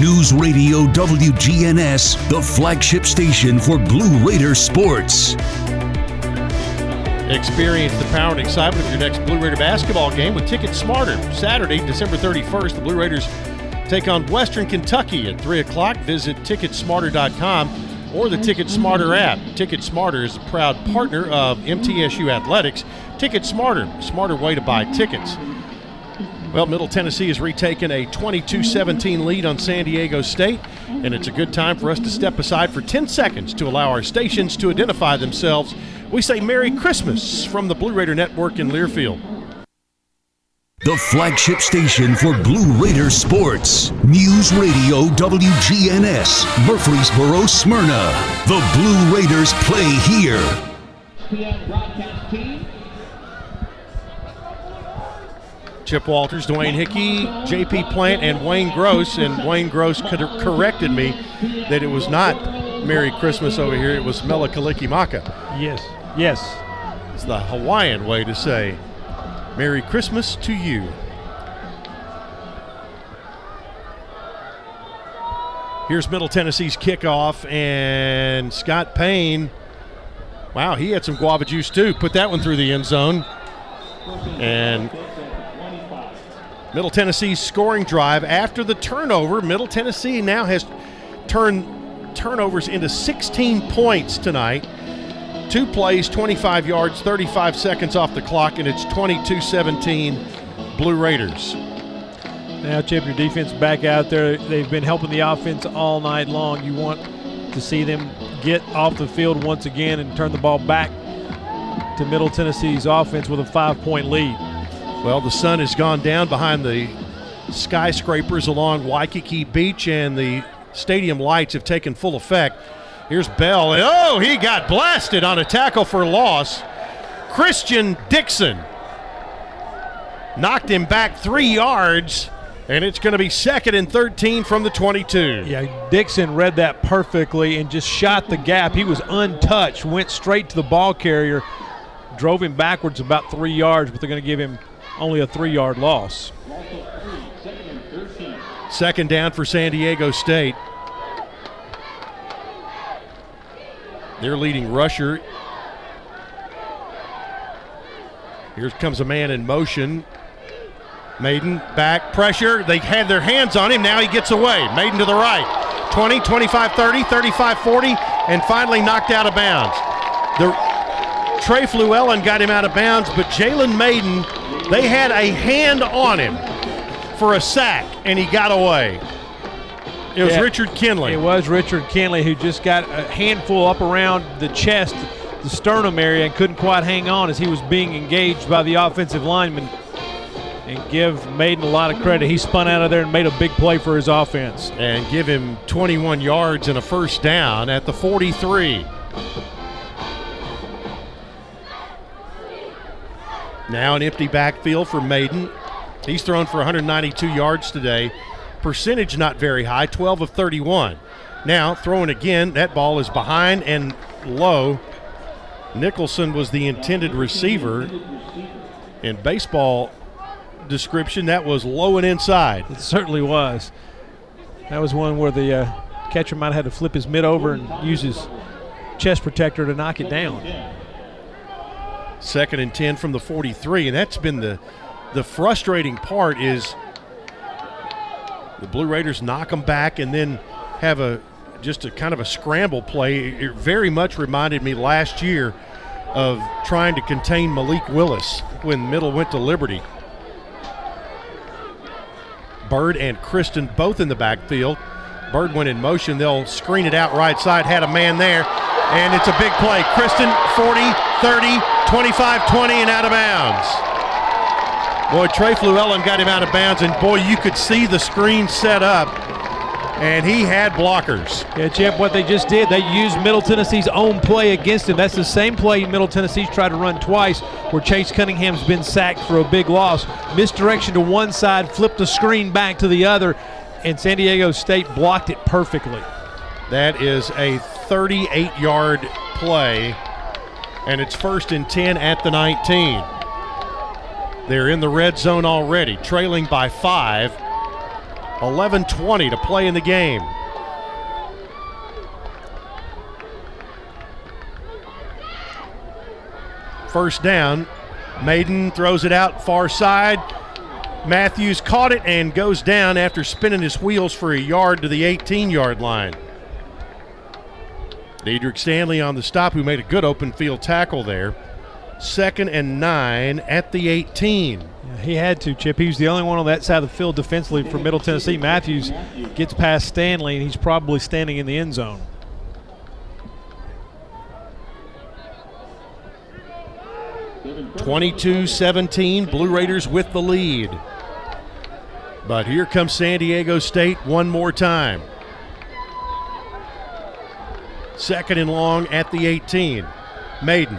Speaker 1: News Radio WGNS, the flagship station for Blue Raider sports.
Speaker 2: Experience the power and excitement of your next Blue Raider basketball game with Ticket Smarter. Saturday, December 31st, the Blue Raiders take on Western Kentucky at 3 o'clock. Visit Ticketsmarter.com or the Ticket Smarter app. Ticket Smarter is a proud partner of MTSU Athletics. Ticket Smarter, smarter way to buy tickets. Well, Middle Tennessee has retaken a 22 17 lead on San Diego State, and it's a good time for us to step aside for 10 seconds to allow our stations to identify themselves. We say Merry Christmas from the Blue Raider Network in Learfield.
Speaker 1: The flagship station for Blue Raider sports. News Radio WGNS, Murfreesboro, Smyrna. The Blue Raiders play here.
Speaker 2: Chip Walters, Dwayne Hickey, JP Plant, and Wayne Gross. And Wayne Gross cor- corrected me that it was not Merry Christmas over here, it was Mele Kalikimaka.
Speaker 3: Yes, yes.
Speaker 2: It's the Hawaiian way to say Merry Christmas to you. Here's Middle Tennessee's kickoff, and Scott Payne. Wow, he had some guava juice too. Put that one through the end zone. And Middle Tennessee's scoring drive after the turnover. Middle Tennessee now has turned turnovers into 16 points tonight. Two plays, 25 yards, 35 seconds off the clock, and it's 22 17 Blue Raiders.
Speaker 3: Now, Chip, your defense back out there. They've been helping the offense all night long. You want to see them get off the field once again and turn the ball back to Middle Tennessee's offense with a five point lead.
Speaker 2: Well, the sun has gone down behind the skyscrapers along Waikiki Beach, and the stadium lights have taken full effect. Here's Bell. Oh, he got blasted on a tackle for loss. Christian Dixon knocked him back three yards, and it's going to be second and 13 from the 22.
Speaker 3: Yeah, Dixon read that perfectly and just shot the gap. He was untouched, went straight to the ball carrier, drove him backwards about three yards, but they're going to give him only a three yard loss.
Speaker 2: Second down for San Diego State. Their leading rusher. Here comes a man in motion. Mayden back pressure. They had their hands on him. Now he gets away. Mayden to the right. 20, 25, 30, 35, 40, and finally knocked out of bounds. The Trey Fluellen got him out of bounds, but Jalen Mayden, they had a hand on him for a sack, and he got away. It was
Speaker 3: Yeah.
Speaker 2: Richard Kinley.
Speaker 3: It was Richard Kinley who just got a handful up around the chest, the sternum area, and couldn't quite hang on as he was being engaged by the offensive lineman. And give Mayden a lot of credit. He spun out of there and made a big play for his offense.
Speaker 2: and give him 21 yards and a first down at the 43. Now an empty backfield for Mayden. He's thrown for 192 yards today. Percentage not very high, 12 of 31. Now throwing again. That ball is behind and low. Nicholson was the intended receiver. In baseball description, that was low and inside.
Speaker 3: It certainly was. That was one where the uh, catcher might have had to flip his mid over and use his chest protector to knock it down.
Speaker 2: Second and 10 from the 43 and that's been the the frustrating part is the blue raiders knock them back and then have a just a kind of a scramble play. It very much reminded me last year of trying to contain malik willis when middle went to liberty. Byrd and Christon both in the backfield. Byrd went in motion. They'll screen it out right side. Had a man there. And it's a big play. Christon 40 30 25 20 and out of bounds boy trey fluellen got him out of bounds and boy you could see the screen set up and he had blockers
Speaker 3: Yeah, Chip, what they just did, they used Middle Tennessee's own play against him. That's the same play Middle Tennessee's tried to run twice, where Chase Cunningham's been sacked for a big loss. Misdirection to one side, flipped the screen back to the other, and San Diego State blocked it perfectly.
Speaker 2: That is a 38 yard play, and it's first and 10 at the 19. They're in the red zone already, trailing by five. 11:20 to play in the game. First down. Mayden throws it out far side. Matthews caught it and goes down after spinning his wheels for a yard to the 18 yard line. Diedrich Stanley on the stop, who made a good open field tackle there. Second and nine at the 18.
Speaker 3: Yeah, he had to, Chip. He was the only one on that side of the field defensively for Middle Tennessee. Matthews gets past Stanley, and he's probably standing in the end zone.
Speaker 2: Twenty-two 17, Blue Raiders with the lead. But here comes San Diego State one more time. Second and long at the 18. Mayden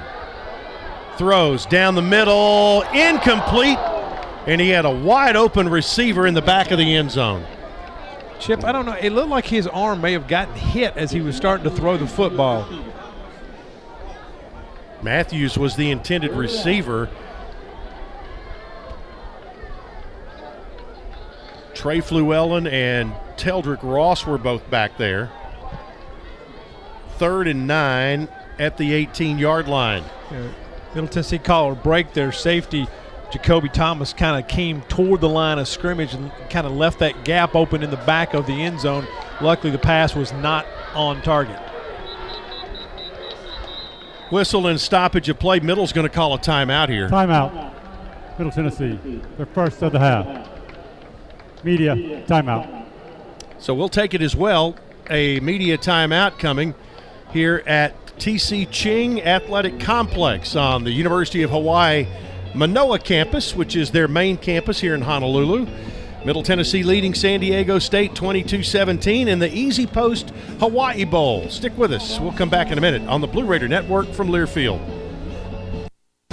Speaker 2: throws down the middle, incomplete, and he had a wide open receiver in the back of the end zone.
Speaker 3: Chip, I don't know. It looked like his arm may have gotten hit as he was starting to throw the football.
Speaker 2: Matthews was the intended receiver. Trey Fluellen and Teldrick Ross were both back there. Third and nine at the 18 yard line.
Speaker 3: Yeah. Middle Tennessee call a break there. Safety Jacoby Thomas kind of came toward the line of scrimmage and kind of left that gap open in the back of the end zone. Luckily, the pass was not on target.
Speaker 2: Whistle and stoppage of play. Middle's going to call a timeout here.
Speaker 4: Timeout. Middle Tennessee. Their first of the half. Media timeout.
Speaker 2: So we'll take it as well. A media timeout coming here at TC Ching Athletic Complex on the University of Hawaii Manoa campus, which is their main campus here in Honolulu. Middle Tennessee leading San Diego State 22 17 in the EasyPost Hawaii Bowl. Stick with us. We'll come back in a minute on the Blue Raider Network from Learfield.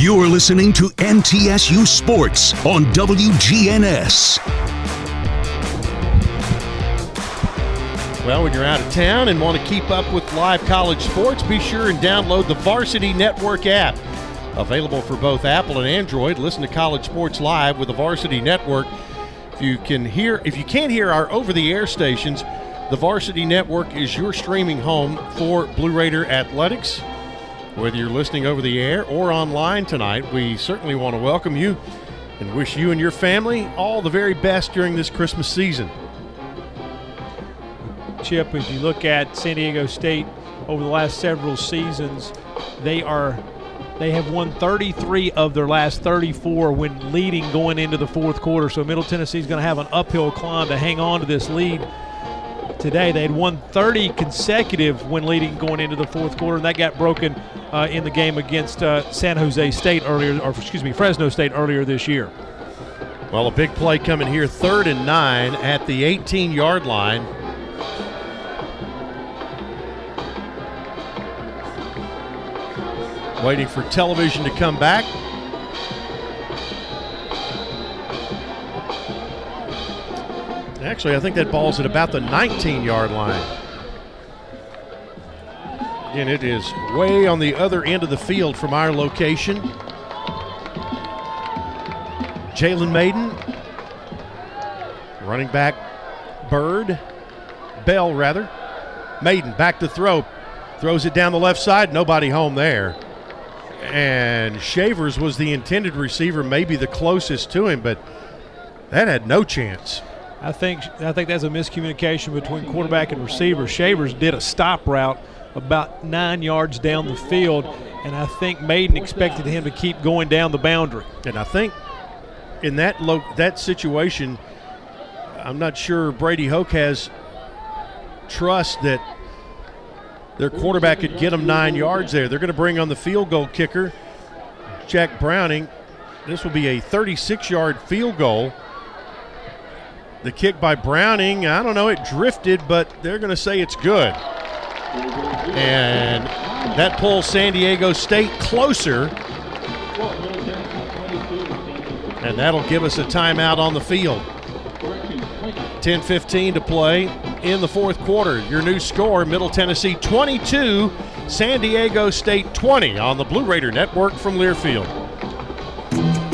Speaker 1: You're listening to MTSU Sports on WGNS.
Speaker 2: Well, when you're out of town and want to keep up with live college sports, be sure and download the Varsity Network app. Available for both Apple and Android. Listen to college sports live with the Varsity Network. If you can hear if you can't hear our over-the-air stations, the Varsity Network is your streaming home for Blue Raider athletics. Whether you're listening over the air or online tonight, we certainly want to welcome you and wish you and your family all the very best during this Christmas season.
Speaker 3: Chip, if you look at San Diego State over the last several seasons, they are they have won 33 of their last 34 when leading going into the fourth quarter. So Middle Tennessee is going to have an uphill climb to hang on to this lead today. They had won 30 consecutive when leading going into the fourth quarter, and that got broken uh, in the game against uh, San Jose State earlier, or excuse me, Fresno State earlier this year.
Speaker 2: Well, a big play coming here, third and nine at the 18 yard line. Waiting for television to come back. Actually, I think that ball's at about the 19 yard line. Again, it is way on the other end of the field from our location. Jalen Mayden, running back Byrd, Bell rather. Mayden back to throw, throws it down the left side, nobody home there. And Shavers was the intended receiver, maybe the closest to him, but that had no chance.
Speaker 3: I think I think that's a miscommunication between quarterback and receiver. Shavers did a stop route about nine yards down the field, and I think Mayden expected him to keep going down the boundary.
Speaker 2: And I think in that lo- that situation, I'm not sure Brady Hoke has trust that their quarterback could get them nine yards there. They're going to bring on the field goal kicker, Jack Browning. This will be a 36 yard field goal. The kick by Browning, I don't know, it drifted, but they're going to say it's good. And that pulls San Diego State closer. And that'll give us a timeout on the field. 10 15 to play in the fourth quarter. Your new score Middle Tennessee 22, San Diego State 20 on the Blue Raider Network from Learfield.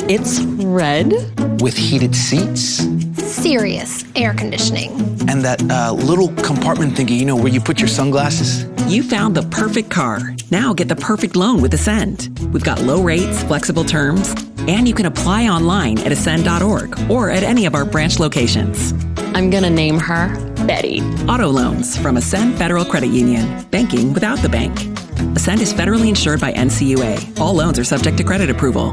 Speaker 7: It's red.
Speaker 8: With heated seats.
Speaker 9: Serious air conditioning.
Speaker 8: And that uh, little compartment thingy, you know, where you put your sunglasses.
Speaker 7: You found the perfect car. Now get the perfect loan with Ascend. We've got low rates, flexible terms, and you can apply online at ascend.org or at any of our branch locations.
Speaker 9: I'm gonna name her Betty.
Speaker 7: Auto loans from Ascend Federal Credit Union. Banking without the bank. Ascend is federally insured by NCUA. All loans are subject to credit approval.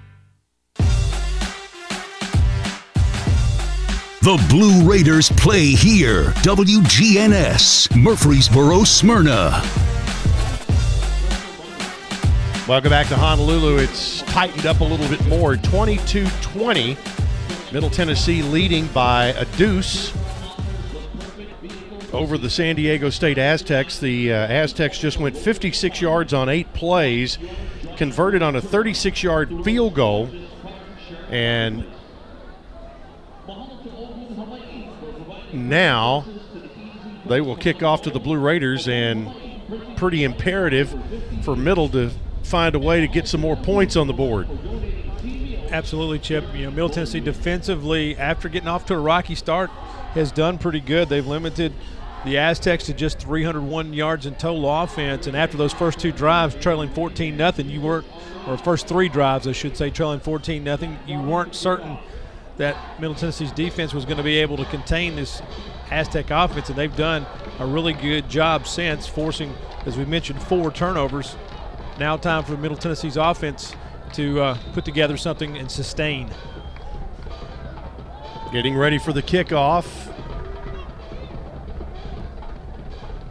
Speaker 1: The Blue Raiders play here. WGNS, Murfreesboro, Smyrna.
Speaker 2: Welcome back to Honolulu. It's tightened up a little bit more. 22 20. Middle Tennessee leading by a deuce over the San Diego State Aztecs. The uh, Aztecs just went 56 yards on eight plays, converted on a 36 yard field goal, and now they will kick off to the Blue Raiders, and pretty imperative for Middle to find a way to get some more points on the board.
Speaker 3: Absolutely, Chip. You know, Middle Tennessee defensively, after getting off to a rocky start, has done pretty good. They've limited the Aztecs to just 301 yards in total offense, and after those first two drives, trailing 14 nothing, you weren't, or first three drives, I should say, trailing 14 nothing, you weren't certain that Middle Tennessee's defense was going to be able to contain this Aztec offense, and they've done a really good job since, forcing, as we mentioned, four turnovers. Now, time for Middle Tennessee's offense to uh, put together something and sustain.
Speaker 2: Getting ready for the kickoff.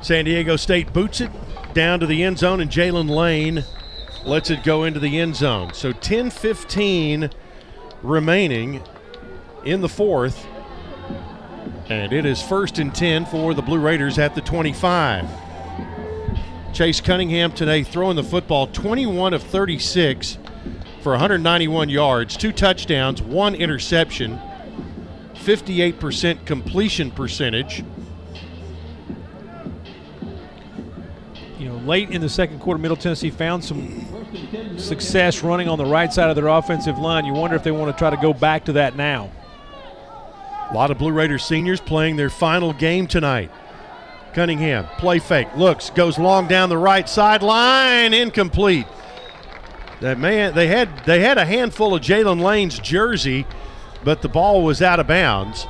Speaker 2: San Diego State boots it down to the end zone, and Jalen Lane lets it go into the end zone. So 10 15 remaining in the fourth. And it is first and 10 for the Blue Raiders at the 25. Chase Cunningham today throwing the football 21 of 36 for 191 yards, two touchdowns, one interception, 58% completion percentage.
Speaker 3: You know, late in the second quarter, Middle Tennessee found some success running on the right side of their offensive line. You wonder if they want to try to go back to that now.
Speaker 2: A lot of Blue Raiders seniors playing their final game tonight. Cunningham, play fake, looks, goes long down the right sideline, incomplete. That man, they had they had a handful of Jalen Lane's jersey, but the ball was out of bounds.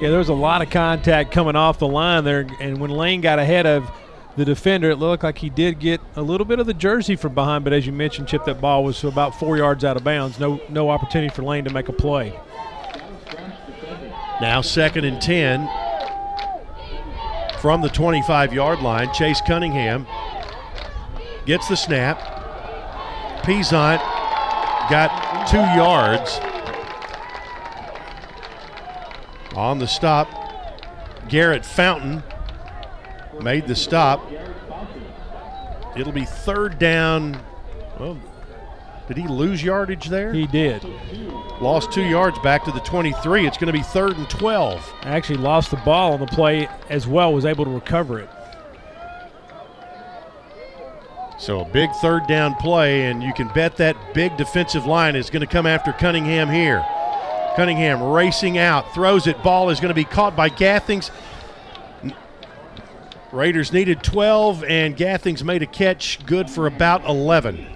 Speaker 3: Yeah, there was a lot of contact coming off the line there, and when Lane got ahead of the defender, it looked like he did get a little bit of the jersey from behind. But as you mentioned, Chip, that ball was about four yards out of bounds. No, no opportunity for Lane to make a play.
Speaker 2: Now second and ten from the 25-yard line. Chase Cunningham gets the snap. Peasant got two yards. On the stop, Garrett Fountain made the stop. It'll be third down. Well, did he lose yardage there?
Speaker 3: He did.
Speaker 2: Lost two yards back to the 23. It's going to be third and 12.
Speaker 3: Actually lost the ball on the play as well, was able to recover it.
Speaker 2: So a big third down play, and you can bet that big defensive line is going to come after Cunningham here. Cunningham racing out, throws it. Ball is going to be caught by Gathings. Raiders needed 12, and Gathings made a catch good for about 11.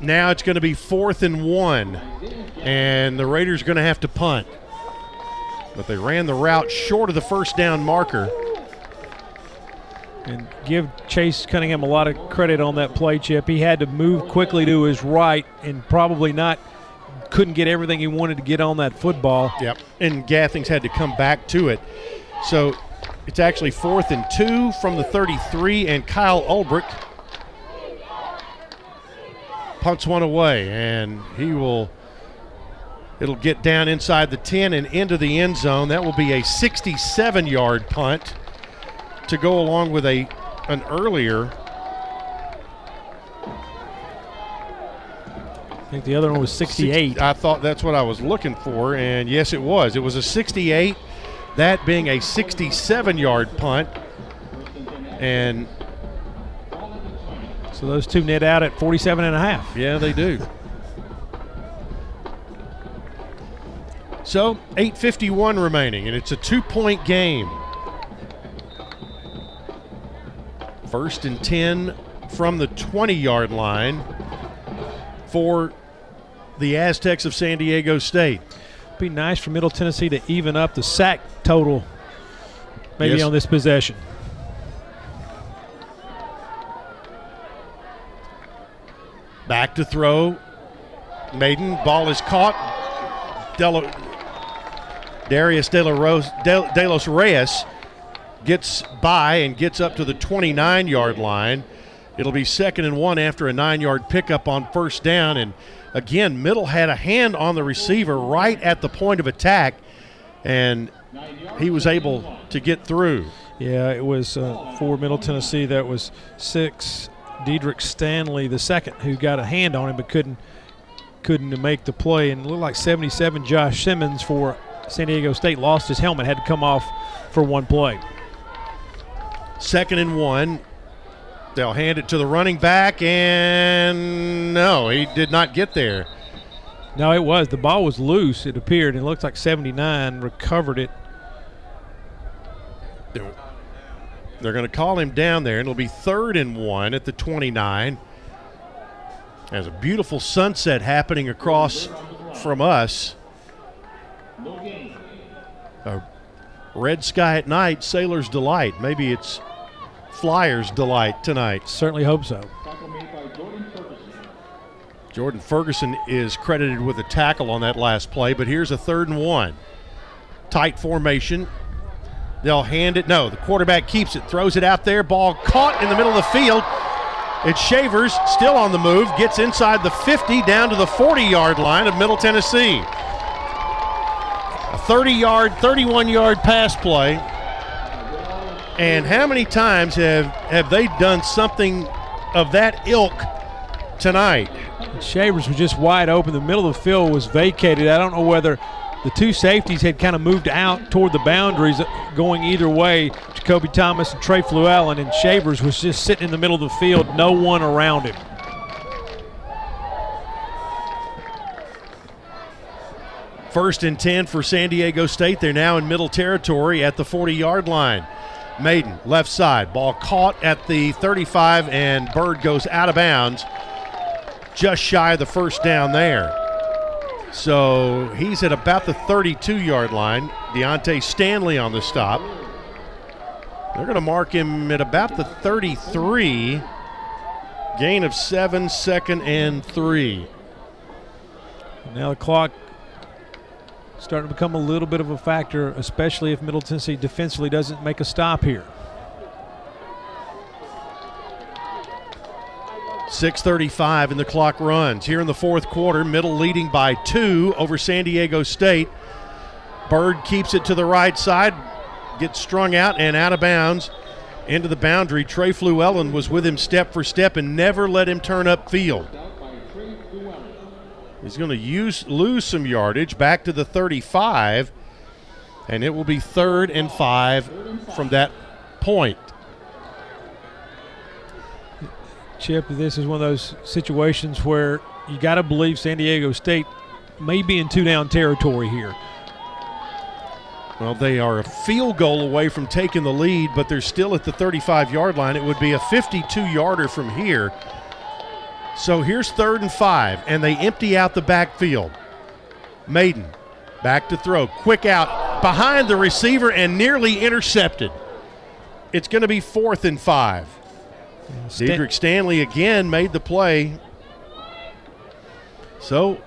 Speaker 2: Now it's going to be fourth and one, and the Raiders are going to have to punt. But they ran the route short of the first down marker.
Speaker 3: And give Chase Cunningham a lot of credit on that play, Chip. He had to move quickly to his right and probably not couldn't get everything he wanted to get on that football.
Speaker 2: Yep. And Gathings had to come back to it. So it's actually fourth and two from the 33, and Kyle Ulbrich punts one away, and he will. It'll get down inside the 10 and into the end zone. That will be a 67 yard punt to go along with a an earlier.
Speaker 3: I think the other one was 68.
Speaker 2: I thought that's what I was looking for, and yes, it was. It was a 68, that being a 67 yard punt. And
Speaker 3: so those two net out at 47 and a half.
Speaker 2: Yeah, they do. So 8:51 remaining, and it's a two-point game. First and 10 from the 20-yard line for the Aztecs of San Diego State.
Speaker 3: Be nice for Middle Tennessee to even up the sack total, maybe
Speaker 2: Yes.
Speaker 3: on this possession.
Speaker 2: Back to throw. Mayden ball is caught. Delo, Darius De, Rose, De, De Los Reyes gets by and gets up to the 29 yard line. It'll be second and one after a nine yard pickup on first down. And again, Middle had a hand on the receiver right at the point of attack, and he was able to get through.
Speaker 3: Yeah, it was uh, for Middle Tennessee. That was six. Diedrich Stanley, the second, who got a hand on him but couldn't couldn't make the play. And it looked like 77. Josh Simmons for San Diego State lost his helmet, had to come off for one play.
Speaker 2: Second and one. They'll hand it to the running back, and no, he did not get there.
Speaker 3: No, it was. The ball was loose, it appeared. It looks like 79 recovered it.
Speaker 2: They're going to call him down there, and it'll be third and one at the 29. There's a beautiful sunset happening across from us. A red sky at night, sailor's delight. Maybe it's Flyers' delight tonight.
Speaker 3: Certainly hope so.
Speaker 2: Jordan Ferguson is credited with a tackle on that last play, but here's a third and one. Tight formation. They'll hand it. No, the quarterback keeps it, throws it out there. Ball caught in the middle of the field. It's Shavers still on the move, gets inside the 50 down to the 40 yard line of Middle Tennessee. A 30 yard, 31 yard pass play. And how many times have, have they done something of that ilk tonight?
Speaker 3: Shavers was just wide open. The middle of the field was vacated. I don't know whether the two safeties had kind of moved out toward the boundaries, going either way. Jacoby Thomas and Trey Fluellen, and Shavers was just sitting in the middle of the field, no one around him.
Speaker 2: First and 10 for San Diego State. They're now in middle territory at the 40 yard line. Mayden, left side. Ball caught at the 35, and Byrd goes out of bounds just shy of the first down there. So he's at about the 32 yard line. Deontay Stanley on the stop. They're going to mark him at about the 33. Gain of seven, second and three.
Speaker 3: Now the clock starting to become a little bit of a factor, especially if Middle Tennessee defensively doesn't make a stop here.
Speaker 2: 6.35 and the clock runs. Here in the fourth quarter, Middle leading by two over San Diego State. Byrd keeps it to the right side, gets strung out and out of bounds into the boundary. Trey Fluellen was with him step for step and never let him turn up field. He's going to use lose some yardage back to the 35, and it will be third and five from that point.
Speaker 3: Chip, this is one of those situations where you got to believe San Diego State may be in two down territory here.
Speaker 2: Well, they are a field goal away from taking the lead, but they're still at the 35 yard line. It would be a 52 yarder from here. So here's third and five, and they empty out the backfield. Mayden back to throw. Quick out behind the receiver and nearly intercepted. It's going to be fourth and five.
Speaker 3: Stan-
Speaker 2: Diedrich Stanley again made the play. So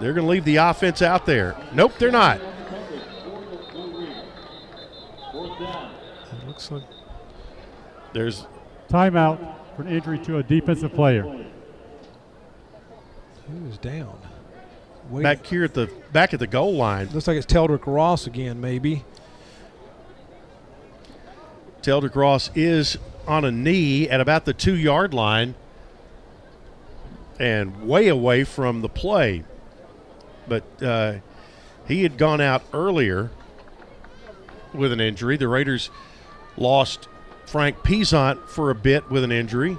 Speaker 2: they're going to leave the offense out there. Nope, they're not.
Speaker 3: It looks like
Speaker 2: There's
Speaker 4: Timeout for an injury to a defensive player.
Speaker 3: Who is down? Wait,
Speaker 2: back here at the back at the goal line.
Speaker 3: looks like it's Teldrick Ross again, maybe.
Speaker 2: Teldrick Ross is on a knee at about the two yard line and way away from the play. But uh, he had gone out earlier with an injury. The Raiders lost Frank Peasant for a bit with an injury.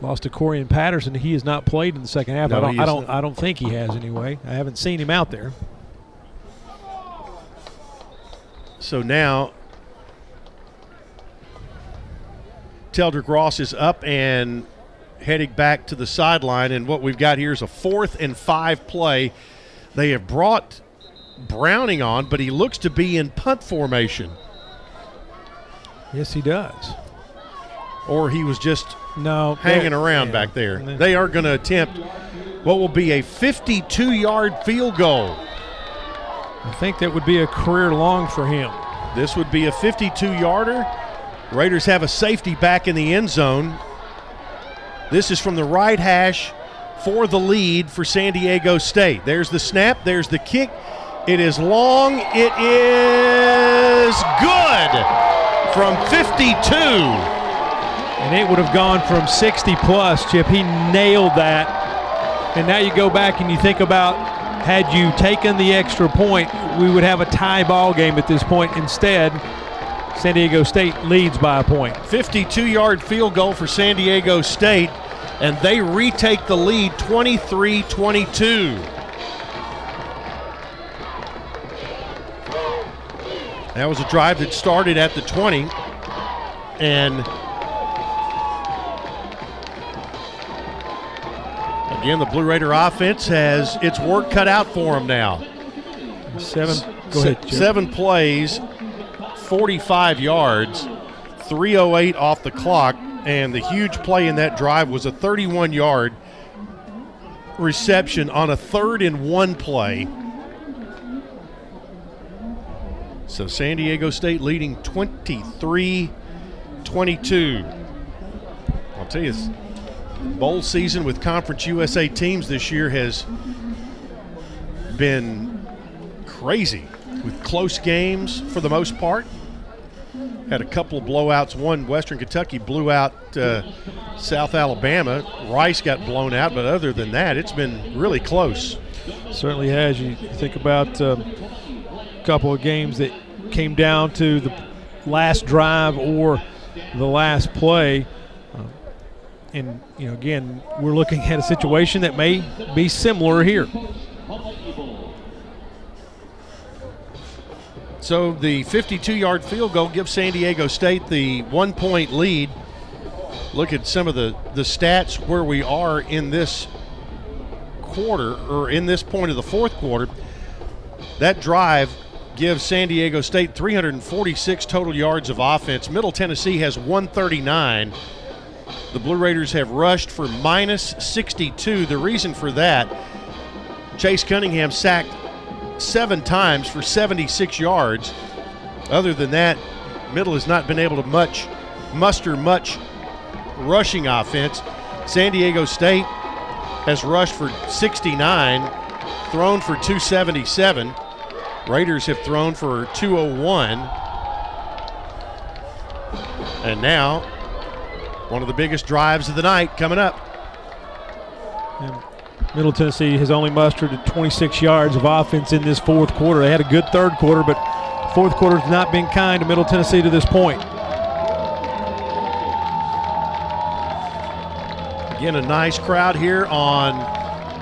Speaker 3: Lost to Corian Patterson. He has not played in the second half.
Speaker 2: No,
Speaker 3: I don't. I don't. I don't think he has anyway. I haven't seen him out there.
Speaker 2: So now Teldrick Ross is up and heading back to the sideline. And what we've got here is a fourth and five play. They have brought Browning on, but he looks to be in punt formation.
Speaker 3: Yes, he does.
Speaker 2: Or he was just
Speaker 3: no
Speaker 2: hanging around
Speaker 3: yeah.
Speaker 2: back there. They are going to attempt what will be a 52 yard field goal.
Speaker 3: I think that would be a career long for him.
Speaker 2: This would be a 52 yarder. Raiders have a safety back in the end zone. This is from the right hash for the lead for San Diego State. There's the snap, there's the kick. It is long, it is good from 52.
Speaker 3: And it would have gone from 60 plus, Chip. He nailed that. And now you go back and you think about had you taken the extra point, we would have a tie ball game at this point. Instead, San Diego State leads by a point.
Speaker 2: 52 yard field goal for San Diego State, and they retake the lead 23 22. That was a drive that started at the 20, and again, the Blue Raider offense has its work cut out for them now.
Speaker 3: Seven. Go ahead,
Speaker 2: seven plays, 45 yards, 308 off the clock, and the huge play in that drive was a 31 yard reception on a third and one play. So San Diego State leading 23 22. I'll tell you, bowl season with Conference USA teams this year has been crazy with close games for the most part. Had a couple of blowouts. One, Western Kentucky blew out uh, South Alabama. Rice got blown out, but other than that, it's been really close.
Speaker 3: Certainly has. You think about um, a couple of games that came down to the last drive or the last play. Uh, and, you know, again, we're looking at a situation that may be similar here.
Speaker 2: So the 52 yard field goal gives San Diego State the one point lead. Look at some of the, the stats where we are in this quarter or in this point of the fourth quarter. That drive gives San Diego State 346 total yards of offense. Middle Tennessee has 139. The Blue Raiders have rushed for minus 62. The reason for that, Chase Cunningham sacked seven times for 76 yards. Other than that, Middle has not been able to much muster much rushing offense. San Diego State has rushed for 69, thrown for 277. Raiders have thrown for 201. And now, one of the biggest drives of the night coming up.
Speaker 3: Middle Tennessee has only mustered 26 yards of offense in this fourth quarter. They had a good third quarter, but fourth quarter has not been kind to Middle Tennessee to this point.
Speaker 2: Again, a nice crowd here on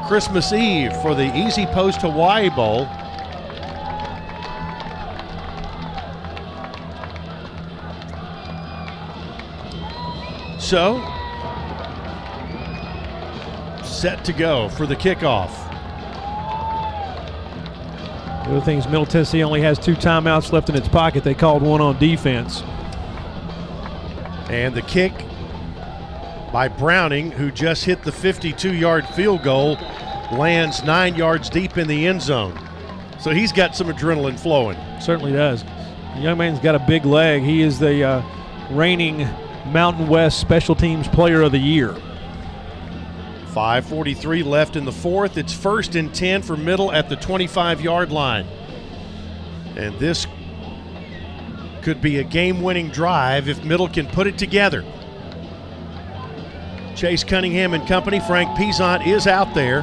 Speaker 2: Christmas Eve for the EasyPost Hawaii Bowl. So, set to go for the kickoff.
Speaker 3: The other thing is Middle Tennessee only has two timeouts left in its pocket. They called one on defense.
Speaker 2: And the kick by Browning, who just hit the 52 yard field goal, lands nine yards deep in the end zone. So he's got some adrenaline flowing.
Speaker 3: Certainly does. The young man's got a big leg. He is the uh, reigning Mountain West Special Teams Player of the Year.
Speaker 2: 5.43 left in the fourth. It's first and 10 for Middle at the 25 yard line. And this could be a game winning drive if Middle can put it together. Chase Cunningham and company, Frank Peasant is out there.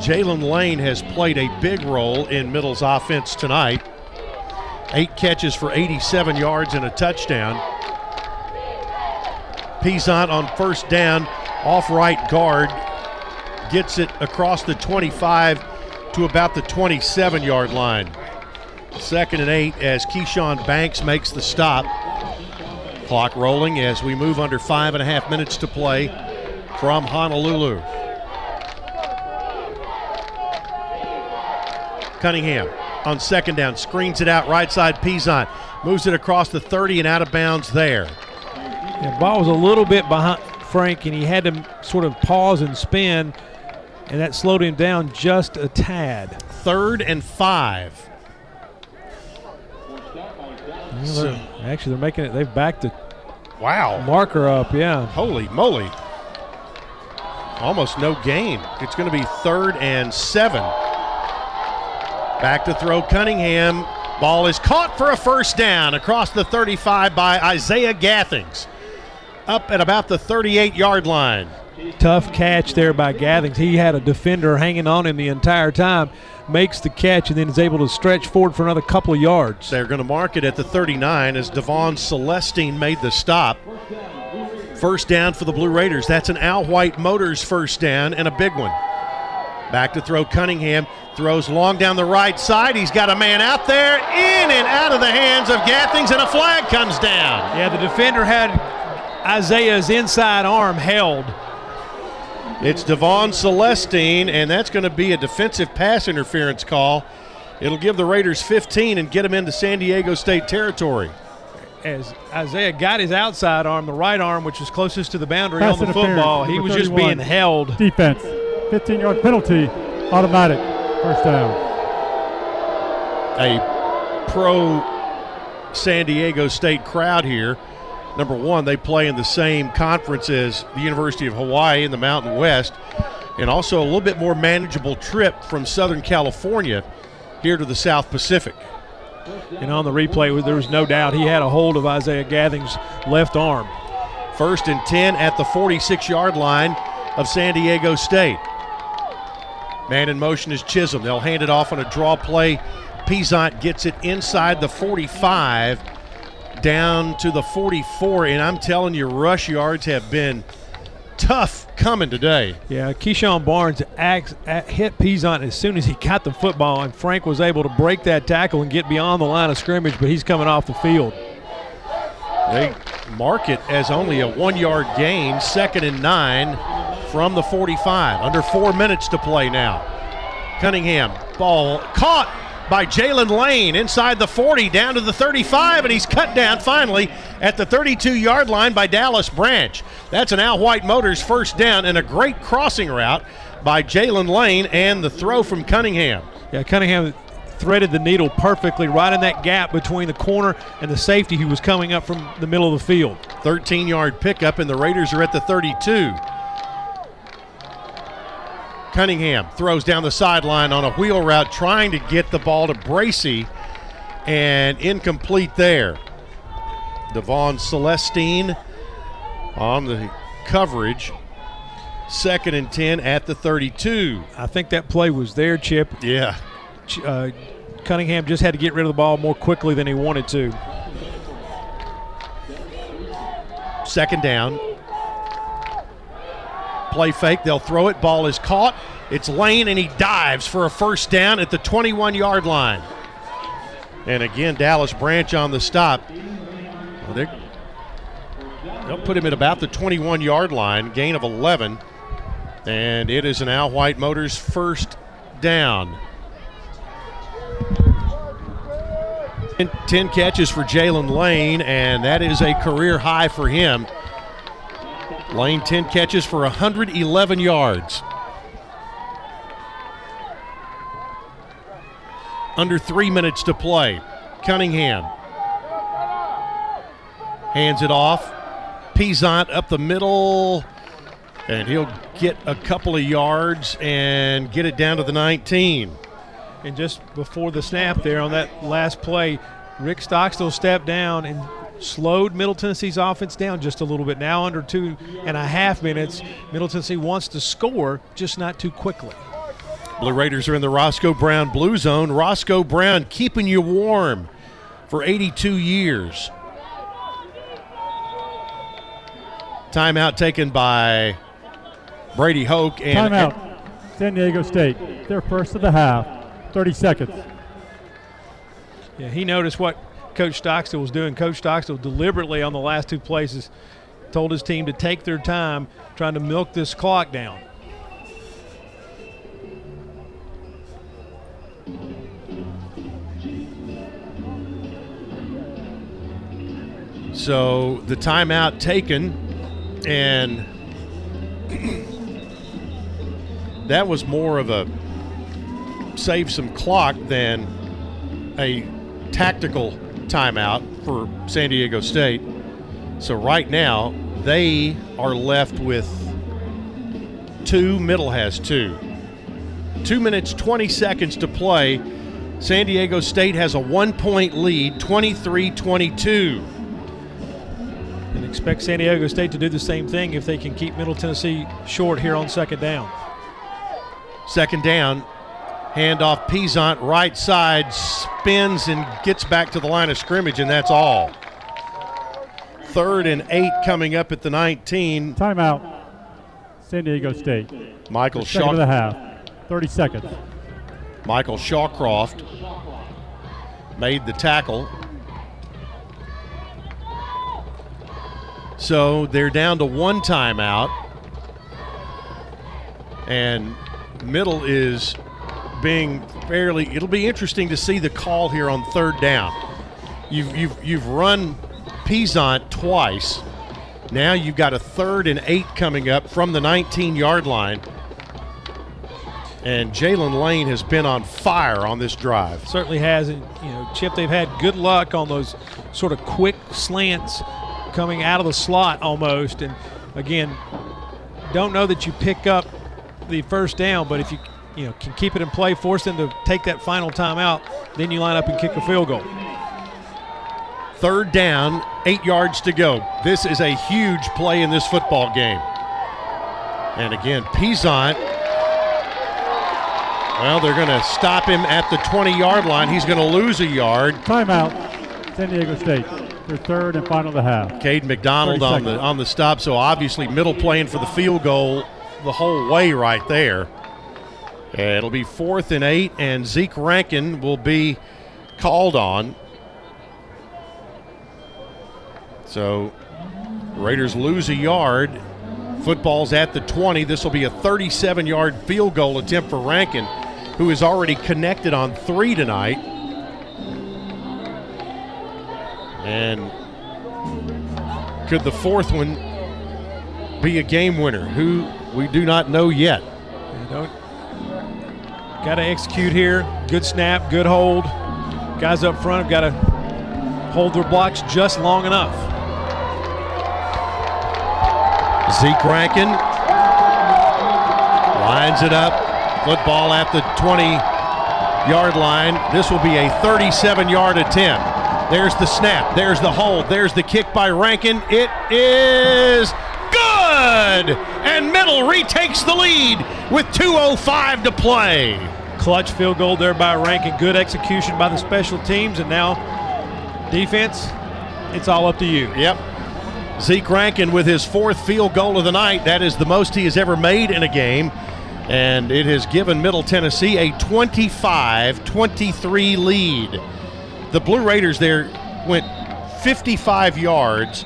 Speaker 2: Jalen Lane has played a big role in Middle's offense tonight. Eight catches for 87 yards and a touchdown. Peasant on first down, off right guard, gets it across the 25 to about the 27 yard line. Second and eight as Keyshawn Banks makes the stop. Clock rolling as we move under five and a half minutes to play from Honolulu. Cunningham on second down screens it out right side Peasant moves it across the 30 and out of bounds there.
Speaker 3: The ball was a little bit behind Frank, and he had to sort of pause and spin, and that slowed him down just a tad.
Speaker 2: Third and five.
Speaker 3: So, they're, actually, they're making it. They've backed the
Speaker 2: wow
Speaker 3: marker up. Yeah.
Speaker 2: Holy moly! Almost no gain. It's going to be third and seven. Back to throw Cunningham. Ball is caught for a first down across the 35 by Isaiah Gathings. Up at about the 38 yard line.
Speaker 3: Tough catch there by Gathings. He had a defender hanging on him the entire time, makes the catch, and then is able to stretch forward for another couple of yards.
Speaker 2: They're going to mark it at the 39 as Devon Celestine made the stop. First down for the Blue Raiders. That's an Al White Motors first down and a big one. Back to throw Cunningham. Throws long down the right side. He's got a man out there, in and out of the hands of Gathings, and a flag comes down.
Speaker 3: Yeah, the defender had Isaiah's inside arm held.
Speaker 2: It's Devon Celestine, and that's going to be a defensive pass interference call. It'll give the Raiders 15 and get them into San Diego State territory.
Speaker 3: As Isaiah got his outside arm, the right arm, which was closest to the boundary
Speaker 4: Pass
Speaker 3: on the football, he was just being held.
Speaker 4: Defense. 15 yard penalty. Automatic. First down.
Speaker 2: A pro San Diego State crowd here. Number one, they play in the same conference as the University of Hawaii in the Mountain West, and also a little bit more manageable trip from Southern California here to the South Pacific.
Speaker 3: And on the replay, there was no doubt he had a hold of Isaiah Gathings' left arm.
Speaker 2: First and 10 at the 46 yard line of San Diego State. Man in motion is Chisholm. They'll hand it off on a draw play. Peasant gets it inside the 45 down to the 44. And I'm telling you, rush yards have been tough coming today.
Speaker 3: Yeah, Keyshawn Barnes acts, at, hit Peasant as soon as he got the football, and Frank was able to break that tackle and get beyond the line of scrimmage, but he's coming off the field.
Speaker 2: They mark it as only a one yard gain, second and nine from the 45. Under four minutes to play now. Cunningham, ball caught by Jalen Lane inside the 40 down to the 35, and he's cut down finally at the 32 yard line by Dallas Branch. That's an Al White Motors first down and a great crossing route by Jalen Lane and the throw from Cunningham.
Speaker 3: Yeah, Cunningham threaded the needle perfectly right in that gap between the corner and the safety who was coming up from the middle of the field.
Speaker 2: 13 yard pickup, and the Raiders are at the 32. Cunningham throws down the sideline on a wheel route, trying to get the ball to Bracy, and incomplete there. Devon Celestine on the coverage. Second and 10 at the 32.
Speaker 3: I think that play was there, Chip.
Speaker 2: Yeah.
Speaker 3: Uh, Cunningham just had to get rid of the ball more quickly than he wanted to.
Speaker 2: Second down. Play fake. They'll throw it. Ball is caught. It's Lane, and he dives for a first down at the 21 yard line. And again, Dallas Branch on the stop. Well, they'll put him at about the 21 yard line, gain of 11. And it is an Al White Motors first down. 10 catches for Jalen Lane, and that is a career high for him. Lane 10 catches for 111 yards. Under three minutes to play. Cunningham hands it off. Peasant up the middle, and he'll get a couple of yards and get it down to the 19.
Speaker 3: And just before the snap there on that last play, Rick Stockstill stepped down and slowed Middle Tennessee's offense down just a little bit. Now under two and a half minutes, Middle Tennessee wants to score, just not too quickly.
Speaker 2: Blue Raiders are in the Roscoe Brown Blue Zone. Roscoe Brown keeping you warm for 82 years. Timeout taken by Brady Hoke and
Speaker 4: Timeout. San Diego State. Their first of the half. 30 seconds.
Speaker 3: Yeah, he noticed what Coach Stockstill was doing. Coach Stockstill deliberately on the last two places told his team to take their time trying to milk this clock down.
Speaker 2: So the timeout taken, and that was more of a save some clock than a tactical timeout for San Diego State. So right now, they are left with two. Middle has two. Two minutes, 20 seconds to play. San Diego State has a one point lead, 23 22.
Speaker 3: And expect San Diego State to do the same thing if they can keep Middle Tennessee short here on second down.
Speaker 2: Second down, handoff Peasant right side, spins and gets back to the line of scrimmage, and that's all. Third and eight coming up at the 19.
Speaker 4: Timeout. San Diego State.
Speaker 2: Michael Shaw.
Speaker 4: Second of the half. 30 seconds.
Speaker 2: Michael Shawcroft made the tackle. So they're down to one timeout. And middle is being fairly it'll be interesting to see the call here on third down. You've you've you've run Peasant twice. Now you've got a third and eight coming up from the 19 yard line. And Jalen Lane has been on fire on this drive.
Speaker 3: Certainly has. And, you know, Chip, they've had good luck on those sort of quick slants coming out of the slot almost. And again, don't know that you pick up the first down, but if you you know can keep it in play, force them to take that final timeout, then you line up and kick a field goal.
Speaker 2: Third down, eight yards to go. This is a huge play in this football game. And again, Peasant. Well, they're going to stop him at the 20 yard line. He's going to lose a yard.
Speaker 4: Timeout. San Diego State. Their third and final of the half.
Speaker 2: Cade McDonald on the on the stop. So obviously middle playing for the field goal the whole way right there. Yeah, It'll be fourth and eight, and Zeke Rankin will be called on. So Raiders lose a yard. Football's at the 20. This will be a 37 yard field goal attempt for Rankin, who is already connected on three tonight. And could the fourth one be a game winner? Who we do not know yet.
Speaker 3: Got to execute here. Good snap, good hold. Guys up front have got to hold their blocks just long enough.
Speaker 2: Zeke Rankin lines it up. Football at the 20 yard line. This will be a 37 yard attempt. There's the snap. There's the hold. There's the kick by Rankin. It is good. Retakes the lead with 2.05 to play.
Speaker 3: Clutch field goal there by Rankin. Good execution by the special teams. And now, defense, it's all up to you.
Speaker 2: Yep. Zeke Rankin with his fourth field goal of the night. That is the most he has ever made in a game. And it has given Middle Tennessee a 25 23 lead. The Blue Raiders there went 55 yards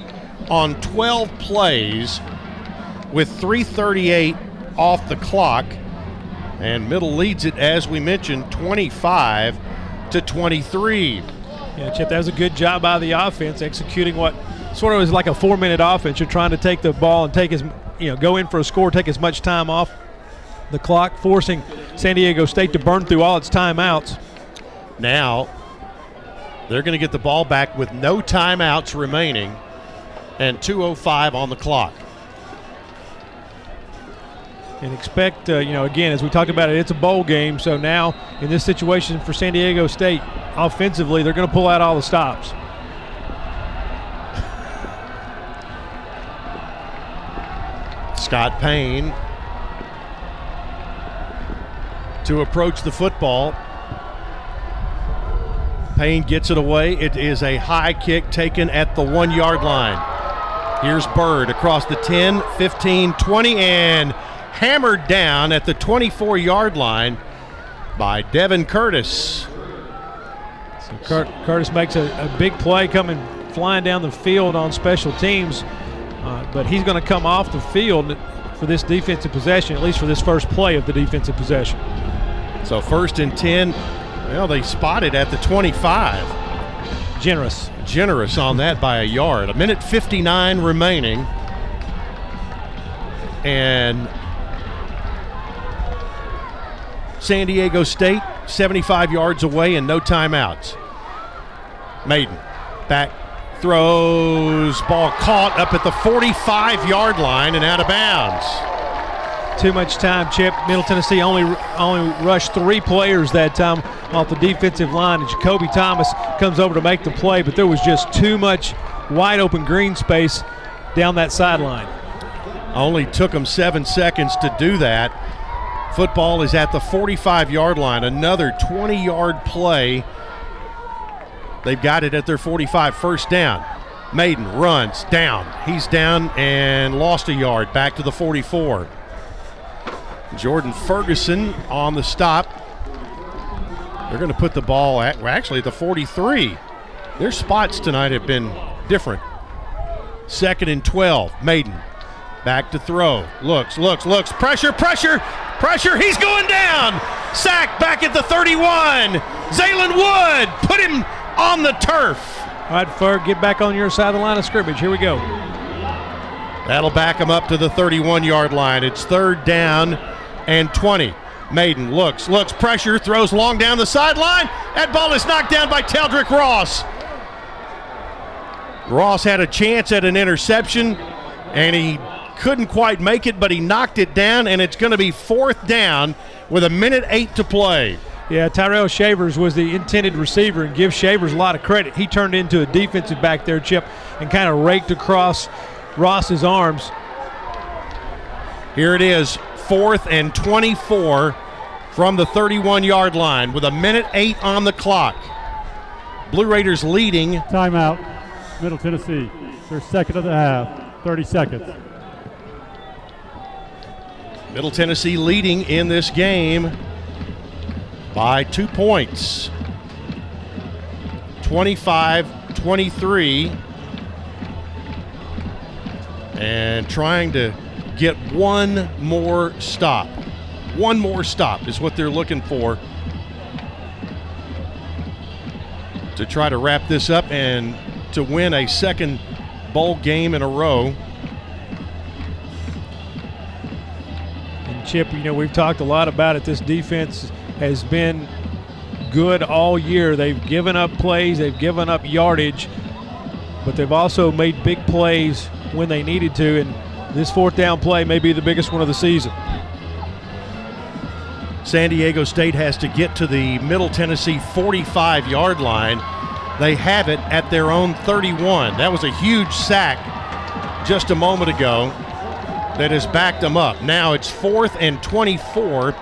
Speaker 2: on 12 plays with 338 off the clock. And Middle leads it, as we mentioned, 25 to 23.
Speaker 3: Yeah, Chip, that was a good job by the offense executing what sort of was like a four-minute offense. You're trying to take the ball and take as you know go in for a score, take as much time off the clock, forcing San Diego State to burn through all its timeouts.
Speaker 2: Now they're going to get the ball back with no timeouts remaining and 2.05 on the clock.
Speaker 3: And expect, uh, you know, again, as we talked about it, it's a bowl game. So now, in this situation for San Diego State, offensively, they're going to pull out all the stops.
Speaker 2: Scott Payne to approach the football. Payne gets it away. It is a high kick taken at the one yard line. Here's Byrd across the 10, 15, 20, and hammered down at the 24 yard line by Devin Curtis.
Speaker 3: So Cur- Curtis makes a, a big play coming flying down the field on special teams, uh, but he's going to come off the field for this defensive possession, at least for this first play of the defensive possession.
Speaker 2: So first and 10, well, they spotted at the 25.
Speaker 3: Generous.
Speaker 2: Generous on that by a yard. A minute 59 remaining. And San Diego State 75 yards away and no timeouts. Mayden back throws ball caught up at the 45 yard line and out of bounds.
Speaker 3: Too much time, Chip. Middle Tennessee only only rushed three players that time off the defensive line, and Jacoby Thomas comes over to make the play, but there was just too much wide open green space down that sideline.
Speaker 2: Only took them seven seconds to do that. Football is at the 45 yard line. Another 20 yard play. They've got it at their 45, first down. Mayden runs down. He's down and lost a yard back to the 44. Jordan Ferguson on the stop. They're going to put the ball at, well, actually, at the 43. Their spots tonight have been different. Second and 12. Mayden back to throw. Looks, looks, looks. Pressure, pressure, pressure. He's going down. Sack back at the 31. Zaylen Wood put him on the turf.
Speaker 3: All right, Ferg, get back on your side of the line of scrimmage. Here we go.
Speaker 2: That'll back him up to the 31 yard line. It's third down and 20. Mayden looks, looks, pressure, throws long down the sideline. That ball is knocked down by Teldrick Ross. Ross had a chance at an interception, and he couldn't quite make it, but he knocked it down, and it's going to be fourth down with a minute eight to play.
Speaker 3: Yeah, Tyrell Shavers was the intended receiver, and give Shavers a lot of credit. He turned into a defensive back there, Chip, and kind of raked across Ross's arms.
Speaker 2: Here it is, fourth and 24 from the 31 yard line with a minute eight on the clock. Blue Raiders leading.
Speaker 4: Timeout. Middle Tennessee. Their second of the half. 30 seconds.
Speaker 2: Middle Tennessee leading in this game by two points 25 23. And trying to get one more stop. One more stop is what they're looking for to try to wrap this up and to win a second bowl game in a row.
Speaker 3: Chip, you know, we've talked a lot about it. This defense has been good all year. They've given up plays, they've given up yardage, but they've also made big plays when they needed to. And this fourth down play may be the biggest one of the season.
Speaker 2: San Diego State has to get to the Middle Tennessee 45 yard line. They have it at their own 31. That was a huge sack just a moment ago that has backed them up. Now it's fourth and 24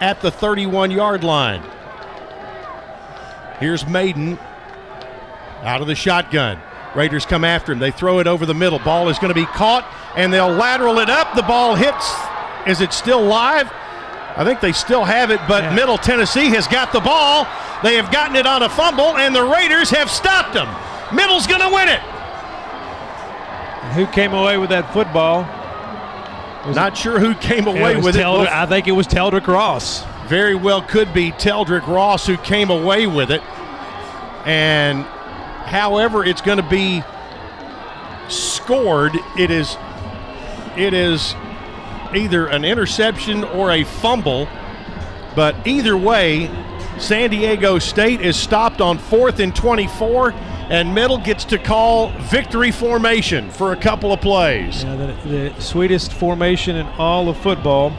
Speaker 2: at the 31 yard line. Here's Mayden out of the shotgun. Raiders come after him. They throw it over the middle. Ball is going to be caught, and they'll lateral it up. The ball hits. Is it still live? I think they still have it, but yeah. Middle Tennessee has got the ball. They have gotten it on a fumble, and the Raiders have stopped them. Middle's going to win it.
Speaker 3: Who came away with that football?
Speaker 2: Not sure who came away it with it.
Speaker 3: I think it was Teldrick Ross.
Speaker 2: Very well could be Teldrick Ross who came away with it. And however it's going to be scored, it is it is either an interception or a fumble. But either way, San Diego State is stopped on fourth and 24, and Middle gets to call victory formation for a couple of plays.
Speaker 3: Yeah, the, the sweetest formation in all of football.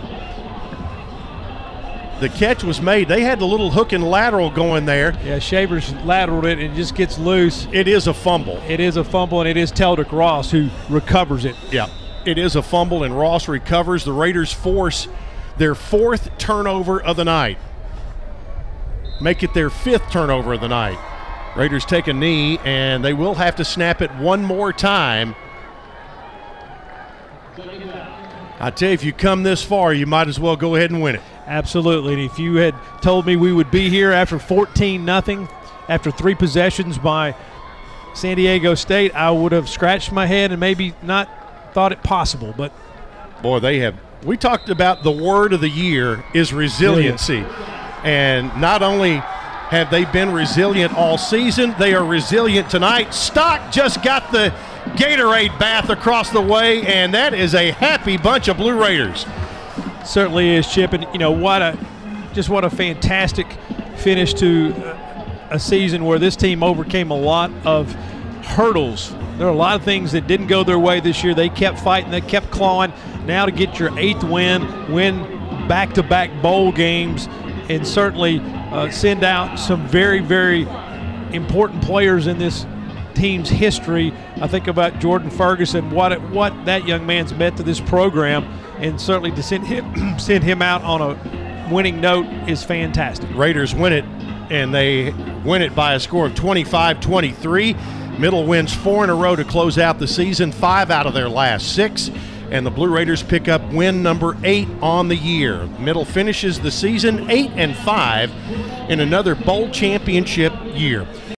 Speaker 2: The catch was made. They had the little hook and lateral going there.
Speaker 3: Yeah, Shavers lateraled it and it just gets loose.
Speaker 2: It is a fumble.
Speaker 3: It is a fumble, and it is Teldrick Ross who recovers it.
Speaker 2: Yeah. It is a fumble, and Ross recovers. The Raiders force their fourth turnover of the night. Make it their fifth turnover of the night. Raiders take a knee, and they will have to snap it one more time. I tell you, if you come this far, you might as well go ahead and win it.
Speaker 3: Absolutely. And if you had told me we would be here after 14 nothing, after three possessions by San Diego State, I would have scratched my head and maybe not thought it possible. But
Speaker 2: boy, they have. We talked about the word of the year is resiliency, and not only have they been resilient all season, they are resilient tonight. Stock just got the Gatorade bath across the way, and that is a happy bunch of Blue Raiders.
Speaker 3: Certainly is, Chip, and you know what a just what a fantastic finish to a season where this team overcame a lot of hurdles there are a lot of things that didn't go their way this year. They kept fighting, they kept clawing. Now to get your eighth win, win back to back bowl games, and certainly uh, send out some very, very important players in this team's history. I think about Jordan Ferguson, what what that young man's meant to this program, and certainly to send him send him out on a winning note is fantastic.
Speaker 2: Raiders win it, and they win it by a score of 25-23. Middle wins four in a row to close out the season, five out of their last six. And the Blue Raiders pick up win number eight on the year. Middle finishes the season eight and five in another bowl championship year.